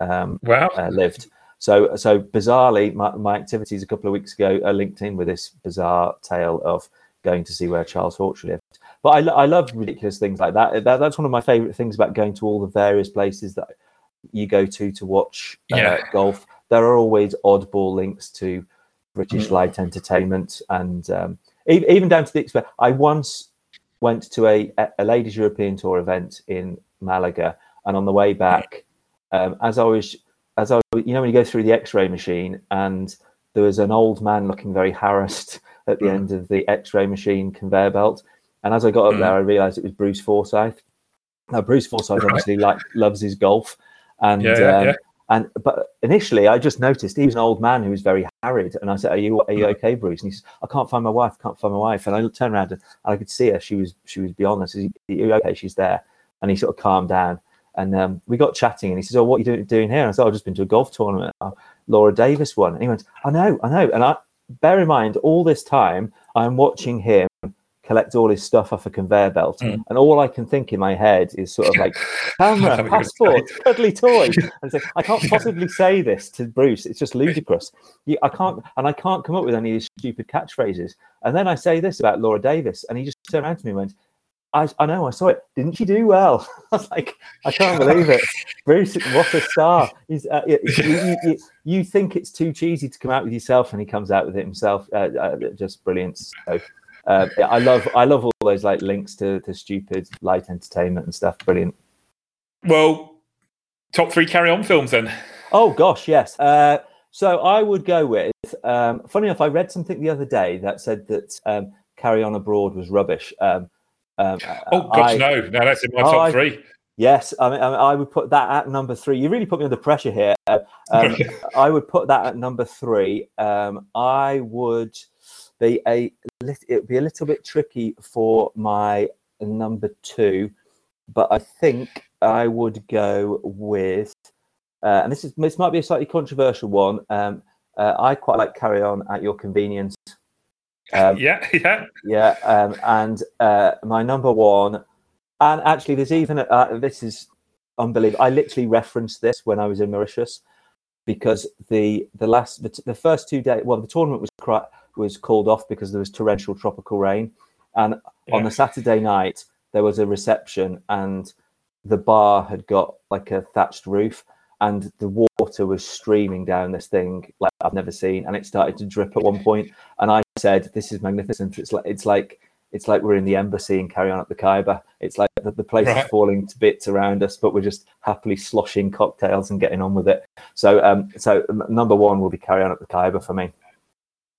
um, Wow. uh, lived. So, so bizarrely, my, my activities a couple of weeks ago are linked in with this bizarre tale of going to see where Charles Hawtrey lived. But I, I love ridiculous things like that. that. That's one of my favorite things about going to all the various places that you go to to watch uh, Yeah. golf. There are always oddball links to British Mm. light entertainment, and um, e- even down to the exp- I once went to a, a ladies European Tour event in Malaga, and on the way back, um, as I was as I you know when you go through the X-ray machine, and there was an old man looking very harassed (laughs) at the Mm. end of the X-ray machine conveyor belt, and as I got up Mm. there, I realised it was Bruce Forsyth. Now Bruce Forsyth Right. obviously like loves his golf, and Yeah, yeah, um, yeah. and but initially I just noticed he was an old man who was very harried, and I said, "Are you are you Mm. okay, Bruce?" And he said, "I can't find my wife. Can't find my wife." And I turned around and I could see her. She was she was beyond us. Are you okay? She's there. And he sort of calmed down, and um, we got chatting. And he says, "Oh, what are you doing, doing here?" And I said, "Oh, "I've just been to a golf tournament. Oh, Laura Davies won." And he went, "I know, I know." And I bear in mind, all this time I'm watching him collect all his stuff off a conveyor belt, Mm. and all I can think in my head is sort of like (laughs) camera, passport, cuddly toy. (laughs) And so I can't possibly say this to Bruce. It's just ludicrous. You, I can't, and I can't come up with any of these stupid catchphrases. And then I say this about Laura Davies, and he just turned around to me and went, I, I know, I saw it. Didn't she do well? (laughs) I was like, I can't believe it. Bruce, what a star. He's, uh, you, you, you, you think it's too cheesy to come out with yourself, and he comes out with it himself. Uh, uh, just brilliant. So, uh, yeah, I love, I love all those like links to, to stupid light entertainment and stuff. Brilliant. Well, top three carry on films then. Oh gosh, yes. Uh, so I would go with. Um, funny enough, I read something the other day that said that um, Carry On Abroad was rubbish. Um, um, Oh gosh, I- no, no, that's in my Oh, top I- three. Yes, I mean, I, would put that at number three. You really put me under pressure here. Um, (laughs) I would put that at number three. Um, I would be a it would be a little bit tricky for my number two, but I think I would go with. Uh, and this is this might be a slightly controversial one. Um, uh, I quite like Carry On at Your Convenience. Um, (laughs) yeah, yeah. yeah, um, and uh, my number one, and actually, there's even a, uh, this is unbelievable. I literally referenced this when I was in Mauritius because the the last the, the first two days, well, the tournament was was called off because there was torrential tropical rain, and on the Saturday night there was a reception, and the bar had got like a thatched roof, and the water was streaming down this thing like I've never seen, and it started to drip at one point, and I said, "This is magnificent. It's like it's like it's like we're in the embassy and carry on at the Khyber. It's like the, the place Right. is falling to bits around us, but we're just happily sloshing cocktails and getting on with it." So, um, so number one will be carry on at the Khyber for me.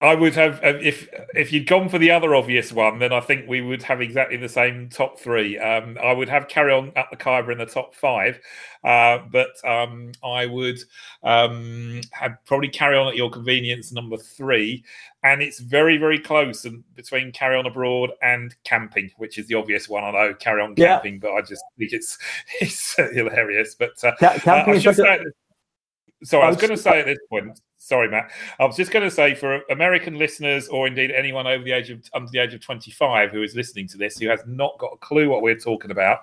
I would have um, if if you'd gone for the other obvious one, then I think we would have exactly the same top three. Um, I would have carry on at the Khyber in the top five, uh, but um, I would um, have probably carry on at your convenience number three, and it's very very close and between carry on abroad and camping, which is the obvious one. I know carry on Yeah. camping, but I just think it's (laughs) it's hilarious. But uh, uh, camping I is should say, sorry, I was going to say at this point. Sorry, Matt. I was just going to say for American listeners, or indeed anyone over the age of under the age of twenty-five who is listening to this, who has not got a clue what we're talking about,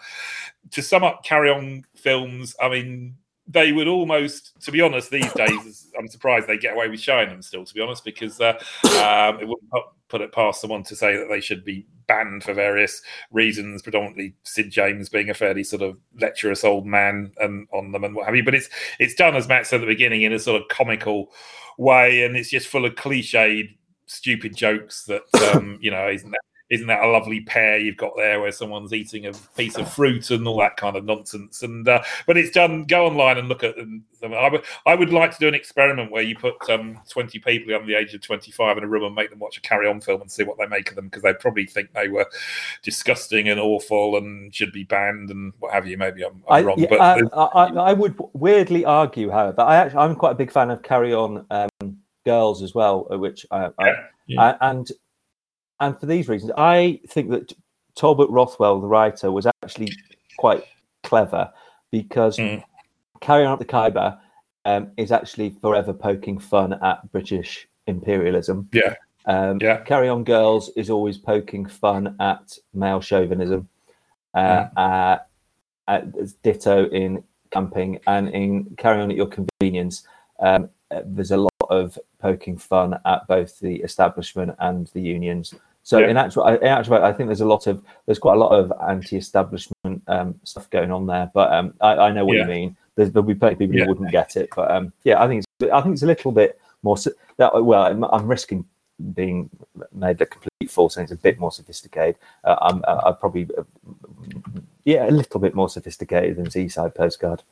to sum up, carry on films. I mean, they would almost, to be honest, these days, I'm surprised they get away with showing them still. To be honest, because uh, um, it wouldn't put it past someone to say that they should be banned for various reasons, predominantly Sid James being a fairly sort of lecherous old man and on them and what have you. But it's it's done as Matt said at the beginning in a sort of comical way, and it's just full of cliched stupid jokes that um, (coughs) you know isn't that isn't that a lovely pair you've got there where someone's eating a piece of fruit and all that kind of nonsense and uh, but it's done go online and look at them I would, I would like to do an experiment where you put um, 20 people under the age of 25 in a room and make them watch a carry on film and see what they make of them because they probably think they were disgusting and awful and should be banned and what have you maybe i'm, I'm I, wrong yeah, but I, I, I would weirdly argue however i actually i'm quite a big fan of carry on um, girls as well uh, which I, I, yeah. and and for these reasons, I think that Talbot Rothwell, the writer, was actually quite clever because Mm. Carry On Up the Khyber um, is actually forever poking fun at British imperialism. Yeah. Um, Yeah. Carry On Girls is always poking fun at male chauvinism. Uh, Hmm. uh, uh, ditto in camping and in Carry On at Your Convenience. Um, uh, there's a lot of poking fun at both the establishment and the unions. So Yeah. in actual, in actual, I think there's a lot of there's quite a lot of anti-establishment um, stuff going on there. But um, I, I know what Yeah. you mean. There's, there'll be plenty of people Yeah. who wouldn't get it. But um, yeah, I think it's, I think it's a little bit more. That well, I'm, I'm risking being made a complete fool, saying it's a bit more sophisticated. Uh, I'm, I, I probably uh, yeah, a little bit more sophisticated than Seaside Postcard.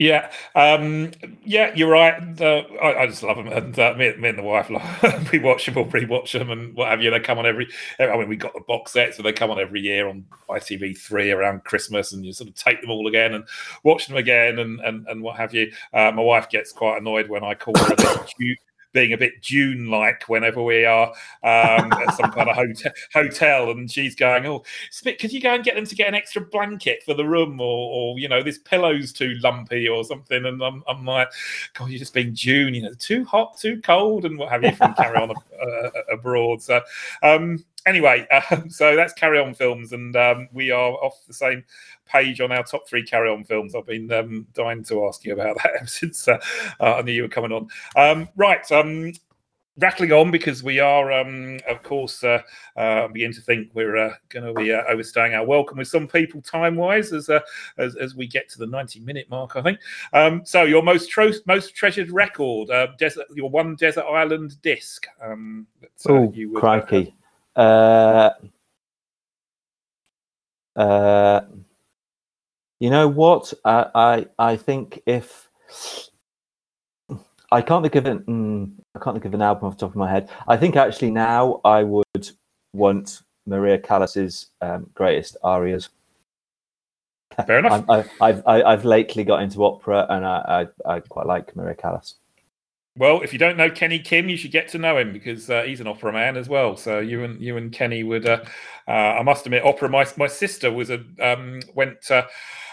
Yeah, um, yeah, you're right. The, I, I just love them, and uh, me, me and the wife, (laughs) like, we watch them or re-watch them, and what have you. They come on every. I mean, we got the box set, so they come on every year on ITV three around Christmas, and you sort of take them all again and watch them again, and and, and what have you. Uh, my wife gets quite annoyed when I call her. (laughs) Being a bit June-like whenever we are um, at some kind of (laughs) hotel, hotel, and she's going, "Oh, Spit, could you go and get them to get an extra blanket for the room, or, or you know, this pillow's too lumpy or something? And I'm, I'm like, God, you're just being June, you know, too hot, too cold, and what have you from Carry On uh, Abroad. So, um, anyway, (laughs) um, so that's Carry On Films, and um, we are off the same page on our top three Carry On films. I've been um, dying to ask you about (laughs) that ever since uh, uh, I knew you were coming on. Um, right. Um, rattling on because we are, um, of course, uh, uh, begin to think we're uh, going to be uh, overstaying our welcome with some people time wise as, uh, as as we get to the ninety minute mark. I think. Um, so your most tro- most treasured record, uh, desert, your one desert island disc. Um, Oh, crikey. Uh, uh, you know what? I, I I think if I can't think of an mm, I can't think of an album off the top of my head. I think actually now I would want Maria Callas's um, greatest arias. Fair enough. I, I, I've lately got into opera and I I, I quite like Maria Callas. Well, if you don't know Kenny Kim, you should get to know him because uh, he's an opera man as well. So you and you and Kenny would. Uh, uh, I must admit, opera. My my sister was a um, went.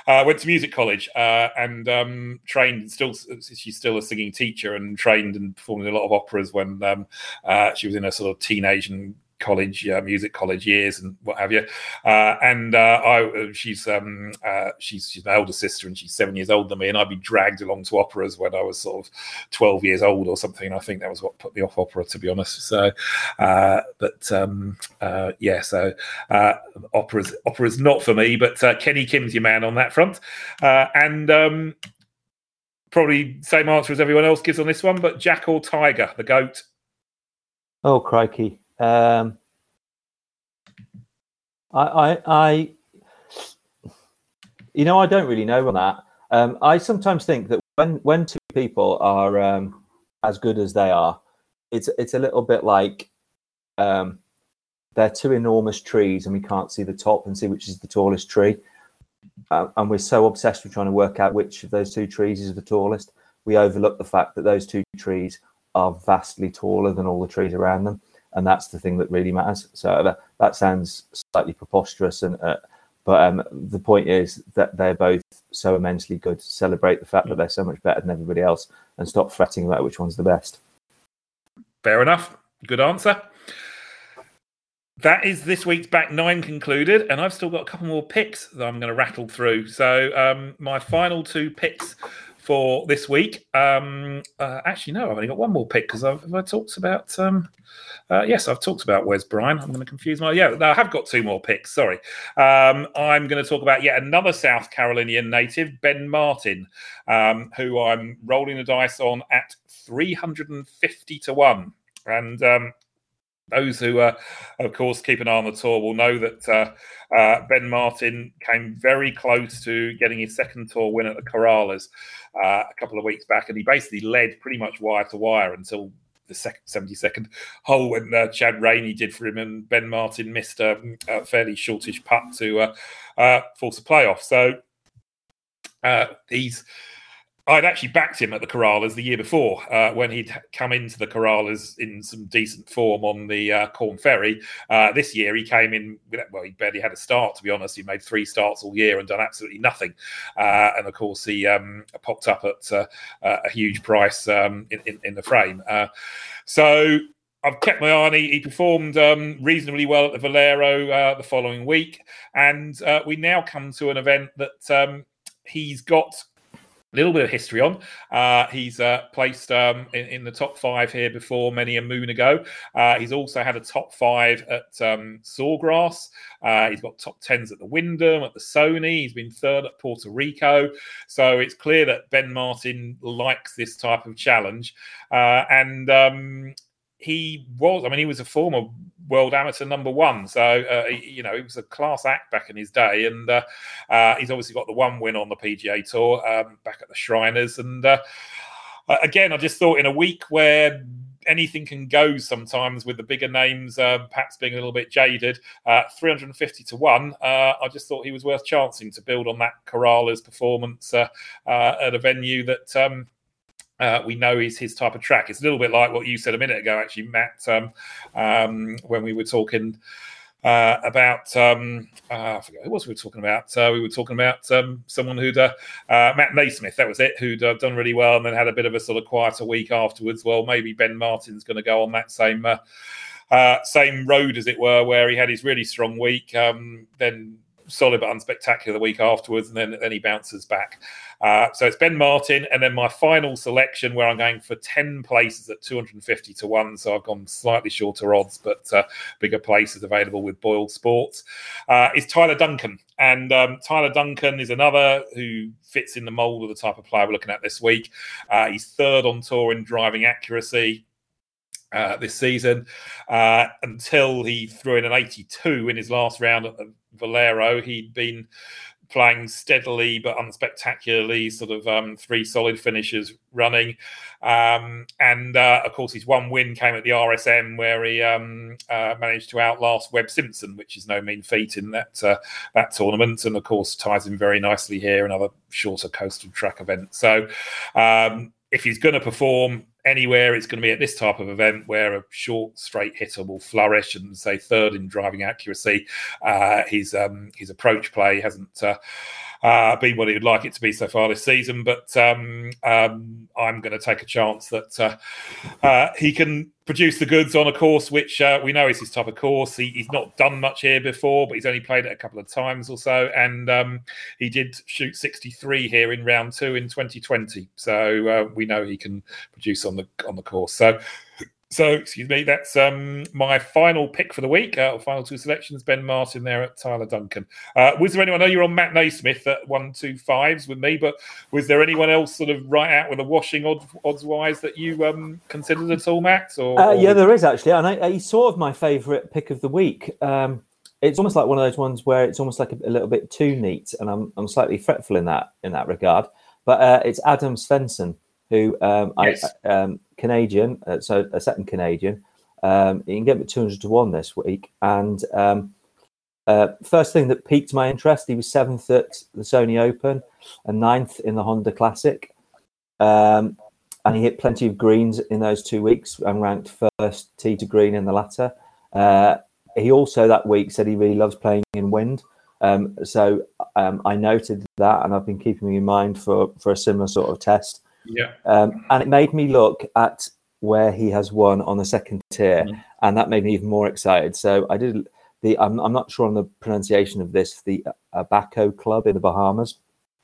Uh, went to music college uh, and um, trained. Still, she's still a singing teacher and trained and performed in a lot of operas when um, uh, she was in her sort of teenage and college uh, music college years and what have you. Uh, and uh, I she's um uh, she's she's my older sister and she's seven years older than me and I'd be dragged along to operas when I was sort of 12 years old or something. I think that was what put me off opera to be honest. So uh, but um uh, yeah so uh, opera's opera's not for me but uh, Kenny Kim's your man on that front. Uh, and um probably same answer as everyone else gives on this one but Jack or Tiger the goat? Oh crikey! Um, I, I, I, you know, I don't really know on that. Um, I sometimes think that when when two people are um, as good as they are, it's it's a little bit like um, they're two enormous trees and we can't see the top and see which is the tallest tree. Uh, and we're so obsessed with trying to work out which of those two trees is the tallest, we overlook the fact that those two trees are vastly taller than all the trees around them, and that's the thing that really matters. So that, that sounds slightly preposterous, and uh, but um, the point is that they're both so immensely good. Celebrate the fact that they're so much better than everybody else, and stop fretting about which one's the best. Fair enough. Good answer. That is this week's back nine concluded, and I've still got a couple more picks that I'm going to rattle through. So, um, my final two picks for this week. Um, uh, actually, no, I've only got one more pick because I've, I talked about. Um, uh, yes, I've talked about Wes Bryan. I'm going to confuse my. Yeah, no, I have got two more picks. Sorry. Um, I'm going to talk about yet another South Carolinian native, Ben Martin, um, who I'm rolling the dice on at 350 to one. And um, those who, uh, of course, keep an eye on the tour will know that uh, uh, Ben Martin came very close to getting his second tour win at the Corales uh, a couple of weeks back, and he basically led pretty much wire to wire until the second 72nd hole when uh, Chad Ramey did for him, and Ben Martin missed a, a fairly shortish putt to uh, force a playoff. So he's I'd actually backed him at the Corales the year before uh, when he'd come into the Corales in some decent form on the uh, Corn Ferry. Uh, this year he came in, well, he barely had a start, to be honest. He made three starts all year and done absolutely nothing. Uh, and of course, he um, popped up at uh, a huge price um, in, in, in, the frame. Uh, so I've kept my eye on. He, he performed um, reasonably well at the Valero uh, the following week, and uh, we now come to an event that um, he's got little bit of history on. Uh, he's uh, placed um, in, in, the top five here before many a moon ago. Uh, he's also had a top five at um, Sawgrass. Uh, he's got top tens at the Wyndham, at the Sony. He's been third at Puerto Rico. So it's clear that Ben Martin likes this type of challenge. Uh, and um, he was, I mean, he was a former world amateur number one. So, uh, you know, he was a class act back in his day. And uh, uh, he's obviously got the one win on the PGA Tour um, back at the Shriners. And uh, again, I just thought in a week where anything can go sometimes with the bigger names, uh, perhaps being a little bit jaded. Uh, 350 to 1, uh, I just thought he was worth chancing to build on that Corales performance uh, at a venue that. Um, uh, we know is his type of track. It's a little bit like what you said a minute ago, actually, Matt, um, um, when we were talking uh, about um, uh, I forget who was we were talking about. Uh, we were talking about um, someone who'd uh, uh, Matt NeSmith. That was it. Who'd done really well and then had a bit of a sort of quieter week afterwards. Well, maybe Ben Martin's going to go on that same. same road, as it were, where he had his really strong week, um, then solid but unspectacular the week afterwards, and then then he bounces back. Uh, so it's Ben Martin, and then my final selection where I'm going for 10 places at 250 to 1. So I've gone slightly shorter odds, but uh, bigger places available with Boyle Sports, uh, is Tyler Duncan. And um, Tyler Duncan is another who fits in the mold of the type of player we're looking at this week. Uh, he's third on tour in driving accuracy. Uh, this season uh, until he threw in an 82 in his last round at the Valero. He'd been playing steadily but unspectacularly, sort of um, three solid finishes running. Um, and uh, of course, his one win came at the RSM, where he um, uh, managed to outlast Webb Simpson, which is no mean feat in that uh, that tournament. And of course, ties in very nicely here, another shorter coastal track event. So, um, if he's going to perform anywhere, it's going to be at this type of event where a short, straight hitter will flourish and say third in driving accuracy. Uh, his um, his approach play hasn't. Uh, uh, been what he would like it to be so far this season. But um, um, I'm going to take a chance that uh, uh, he can produce the goods on a course which uh, we know is his type of course. He, he's not done much here before, but he's only played it a couple of times or so. And um, he did shoot 63 here in round two in 2020. So uh, we know he can produce on the on the course. So so, excuse me, that's um, my final pick for the week. Uh, final two selections: Ben Martin there at Tyler Duncan. Uh, was there anyone? I know you're on Matt NeSmith at one two fives with me, but was there anyone else sort of right out with a washing odds, odds wise that you um, considered at all, Matt? Or, uh, yeah, there is actually, and I, he's sort of my favourite pick of the week. Um, it's almost like one of those ones where it's almost like a, a, little bit too neat, and I'm I'm slightly fretful in that in that regard. But uh, it's Adam Svensson who um, yes. I, um, Canadian, uh, so a second Canadian. Um, you can get him at 200 to 1 this week. And um, uh, first thing that piqued my interest, he was seventh at the Sony Open and ninth in the Honda Classic. Um, and he hit plenty of greens in those two weeks and ranked first tee to green in the latter. Uh, he also that week said he really loves playing in wind. Um, so um, I noted that, and I've been keeping in mind for for a similar sort of test. Yeah. Um, and it made me look at where he has won on the second tier, mm. and that made me even more excited. So I did the. I'm, I'm not sure on the pronunciation of this. The Abaco Club in the Bahamas.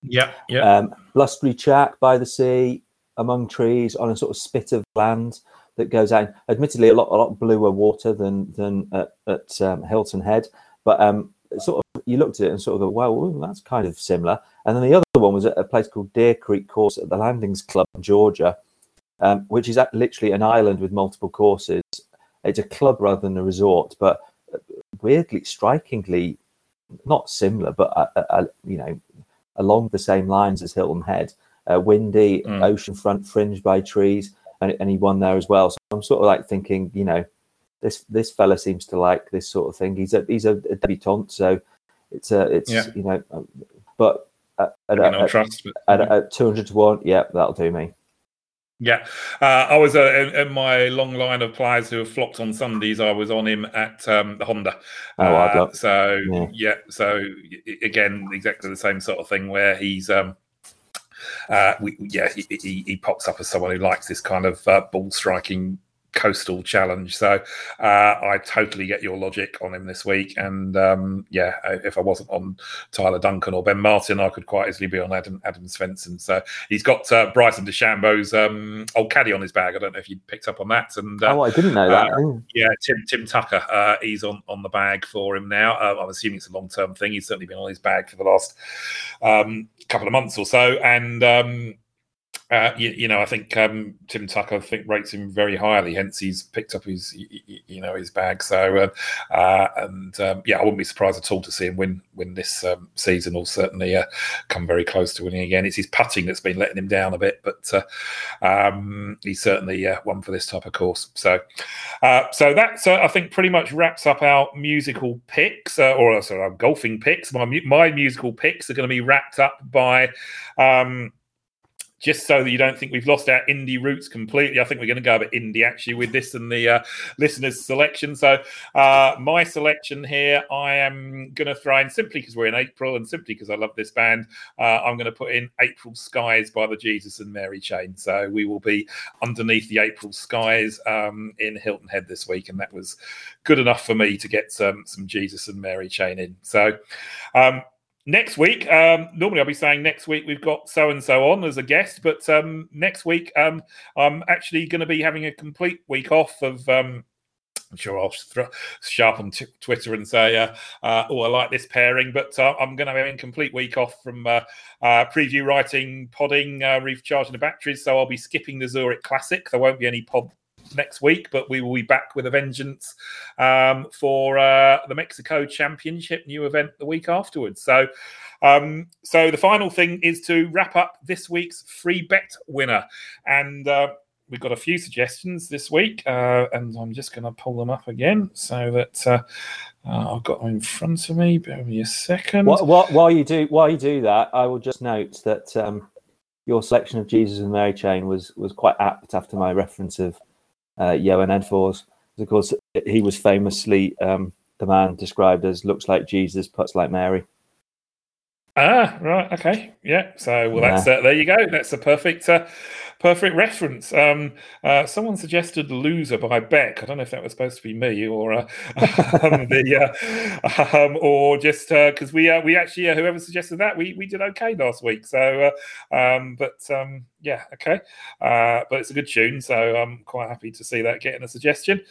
Yeah, yeah. Um, blustery track by the sea, among trees, on a sort of spit of land that goes out. Admittedly, a lot a lot bluer water than than at, at um, Hilton Head, but um, sort of you looked at it and sort of go, well, that's kind of similar. And then the other one was at a place called Deer Creek Course at the Landings Club in Georgia, um, which is literally an island with multiple courses. it's a club rather than a resort, but weirdly, strikingly, not similar, but uh, uh, uh you know, along the same lines as Hilton Head. Uh, windy, mm. oceanfront, fringed by trees, and, and he won there as well. So I'm sort of like thinking, you know, this this fella seems to like this sort of thing. He's a he's a, a debutant, so it's a it's yeah. you know, um, but at, at, at, trust, but, at, at, 200 to 1 yeah that'll do me yeah, uh, I was uh, in, in, my long line of players who have flopped on Sundays. I was on him at um, the Honda. Oh, uh, so yeah. yeah. so again, exactly the same sort of thing where he's um, uh, we, yeah, he, he, he, pops up as someone who likes this kind of uh, ball striking coastal challenge. So uh, I totally get your logic on him this week. And um, yeah, if I wasn't on Tyler Duncan or Ben Martin, I could quite easily be on Adam Adam Svensson. So he's got uh, Bryson DeChambeau's um, old caddy on his bag. I don't know if you picked up on that. And uh, oh, I didn't know that. Uh, yeah, Tim Tim Tucker, uh, he's on on the bag for him now. Uh, I'm assuming it's a long term thing. He's certainly been on his bag for the last um, couple of months or so, and um, uh, you, you, know, I think um, Tim Tucker I think rates him very highly. Hence, he's picked up his you know his bag. So, uh, uh, and um, yeah, I wouldn't be surprised at all to see him win win this um, season. Or certainly uh, come very close to winning again. It's his putting that's been letting him down a bit, but uh, um, he's certainly one for this type of course. So, so that's I think pretty much wraps up our musical picks, or sorry, our golfing picks. My my musical picks are going to be wrapped up by. Um, just so that you don't think we've lost our indie roots completely. I think we're going to go a bit indie actually with this and the uh, listeners' selection. So, uh, my selection here, I am going to throw in simply because we're in April and simply because I love this band, uh, I'm going to put in April Skies by the Jesus and Mary Chain. So, we will be underneath the April Skies um, in Hilton Head this week, and that was good enough for me to get some, some Jesus and Mary Chain in. So, um, next week um, normally i'll be saying next week we've got so and so on as a guest but um, next week um, i'm actually going to be having a complete week off of um, I'm sure I'll th- sharpen t- Twitter and say, uh, uh, "Oh, I like this pairing," but uh, I'm going to have a complete week off from uh, uh, preview writing, podding, uh, recharging the batteries. So I'll be skipping the Zurich Classic. There won't be any pod next week, but we will be back with a vengeance um, for uh, the Mexico Championship new event the week afterwards. So, um, so the final thing is to wrap up this week's free bet winner, and uh, we've got a few suggestions this week, uh, and I'm just going to pull them up again so that. Uh, uh, I've got them in front of me. Bear me a second. What, what, while you do while you do that, I will just note that um, your selection of Jesus and Mary Chain was was quite apt after my reference of uh, Johan Edfors. Of course, he was famously um, the man described as looks like Jesus, puts like Mary. Ah, right, okay, yeah. So, well, that's uh, there. You go. That's a perfect, uh, perfect reference. Um, uh, someone suggested "Loser" by Beck. I don't know if that was supposed to be me or uh, (laughs) um, the, uh, (laughs) um, or just because uh, we uh, we actually uh, whoever suggested that we we did okay last week. So, um, but um, yeah, okay. But it's a good tune, so I'm quite happy to see that getting a suggestion.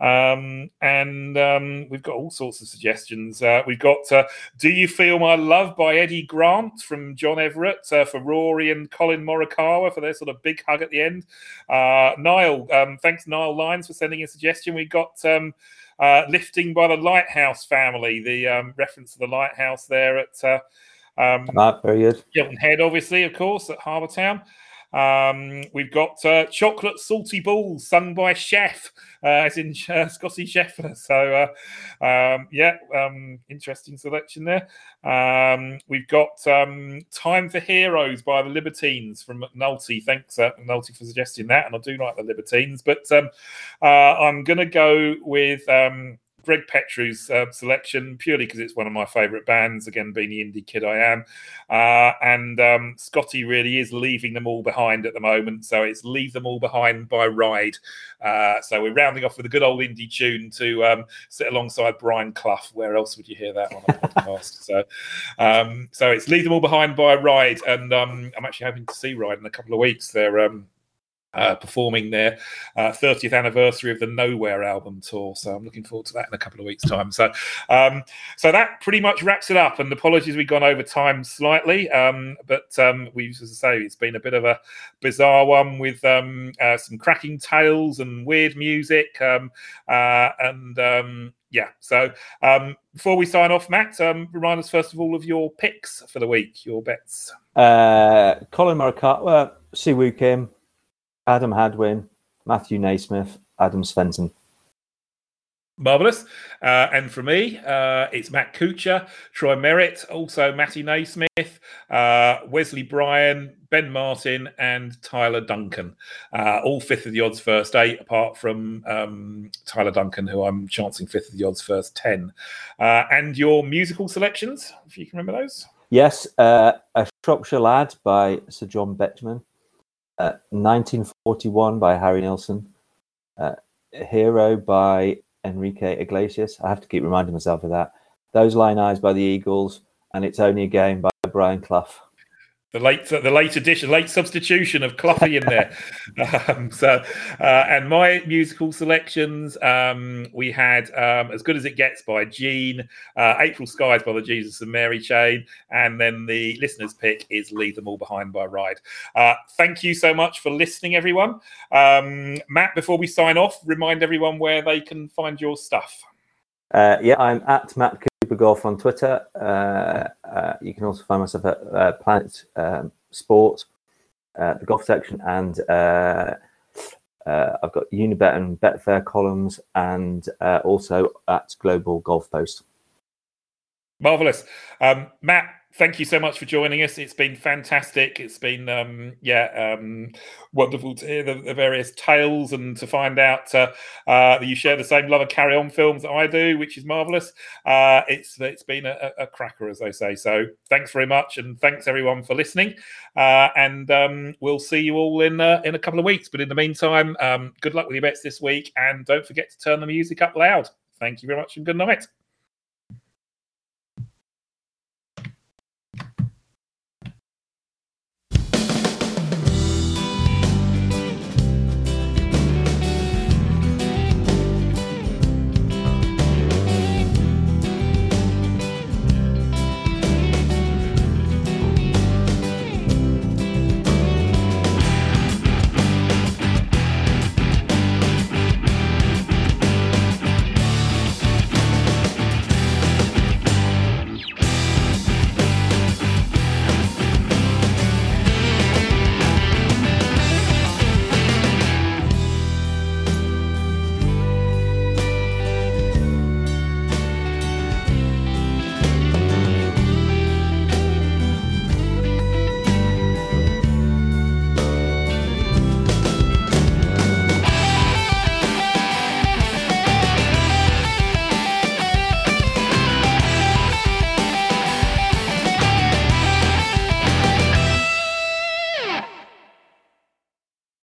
Um, and um, we've got all sorts of suggestions. Uh, we've got uh, Do You Feel My Love by Eddie Grant from John Everett uh, for Rory and Collin Morikawa for their sort of big hug at the end. Uh, Niall, um, thanks, Niall Lines, for sending a suggestion. We've got. Um, uh, lifting by the Lighthouse family, the um, reference to the lighthouse there at uh, um, ah, very good. Hilton Head, obviously, of course, at Harbour Town. Um, we've got uh, Chocolate Salty Balls sung by Chef, uh, as in uh, (laughs) Scotty Scheffler. So, uh, um, yeah, um, interesting selection there. Um, we've got um, Time for Heroes by the Libertines from McNulty. Thanks, uh, McNulty, for suggesting that. And I do like the Libertines, but um, uh, I'm going to go with. Greg Petru's uh, selection purely because it's one of my favourite bands. Again, being the indie kid I am, uh, and um, Scotty really is leaving them all behind at the moment. So it's "Leave Them All Behind" by Ride. Uh, so we're rounding off with a good old indie tune to um, sit alongside Brian Clough. Where else would you hear that on a podcast? (laughs) so, um, so it's "Leave Them All Behind" by Ride, and um, I'm actually hoping to see Ride in a couple of weeks. They're um, uh, performing their uh, 30th anniversary of the Nowhere album tour. So I'm looking forward to that in a couple of weeks' time. So, um, so that pretty much wraps it up. And apologies, we've gone over time slightly, um, but um, we, as I say, it's been a bit of a bizarre one with um, uh, some cracking tales and weird music, um, uh, and um, yeah. So um, before we sign off, Matt, um, remind us first of all of your picks for the week, your bets. Uh, Collin Morikawa, Si Woo Kim, Adam Hadwin, Matthew NeSmith, Adam Svensson. Marvelous. Uh, and for me, uh, it's Matt Kuchar, Troy Merritt, also Matty NeSmith, uh, Wesley Bryan, Ben Martin, and Tyler Duncan. Uh, all fifth of the odds first eight, apart from um, Tyler Duncan, who I'm chancing fifth of the odds first 10. Uh, and your musical selections, if you can remember those. Yes, uh, A Shropshire Lad by Sir John Betjeman, 1941 by Harry Nilsson, uh, Hero by Enrique Iglesias. I have to keep reminding myself of that. Those Lyin' Eyes by the Eagles, and It's Only a Game by Brian Clough. The late, the late addition, late substitution of Cloughie in there. (laughs) um, so, uh, and my musical selections, um, we had um, "As Good as It Gets" by Gene, uh, "April Skies" by the Jesus and Mary Chain, and then the listeners' pick is "Leave Them All Behind" by Ride. Uh, thank you so much for listening, everyone. Um, Matt, before we sign off, remind everyone where they can find your stuff. Uh, yeah, I'm at Matt Cooper Golf on Twitter. Uh, uh, you can also find myself at uh, Planet um, the golf section, and I've got Unibet and Betfair columns, and also at Global Golf Post. Marvelous, um, Matt thank you so much for joining us. It's been fantastic. It's been, um, yeah, um, wonderful to hear the, the, various tales and to find out uh, uh, that you share the same love of carry on films that I do, which is marvelous. Uh, it's it's been a, a, cracker, as they say. So thanks very much, and thanks everyone for listening. Uh, and um, we'll see you all in uh, in a couple of weeks. But in the meantime, um, good luck with your bets this week, and don't forget to turn the music up loud. Thank you very much, and good night.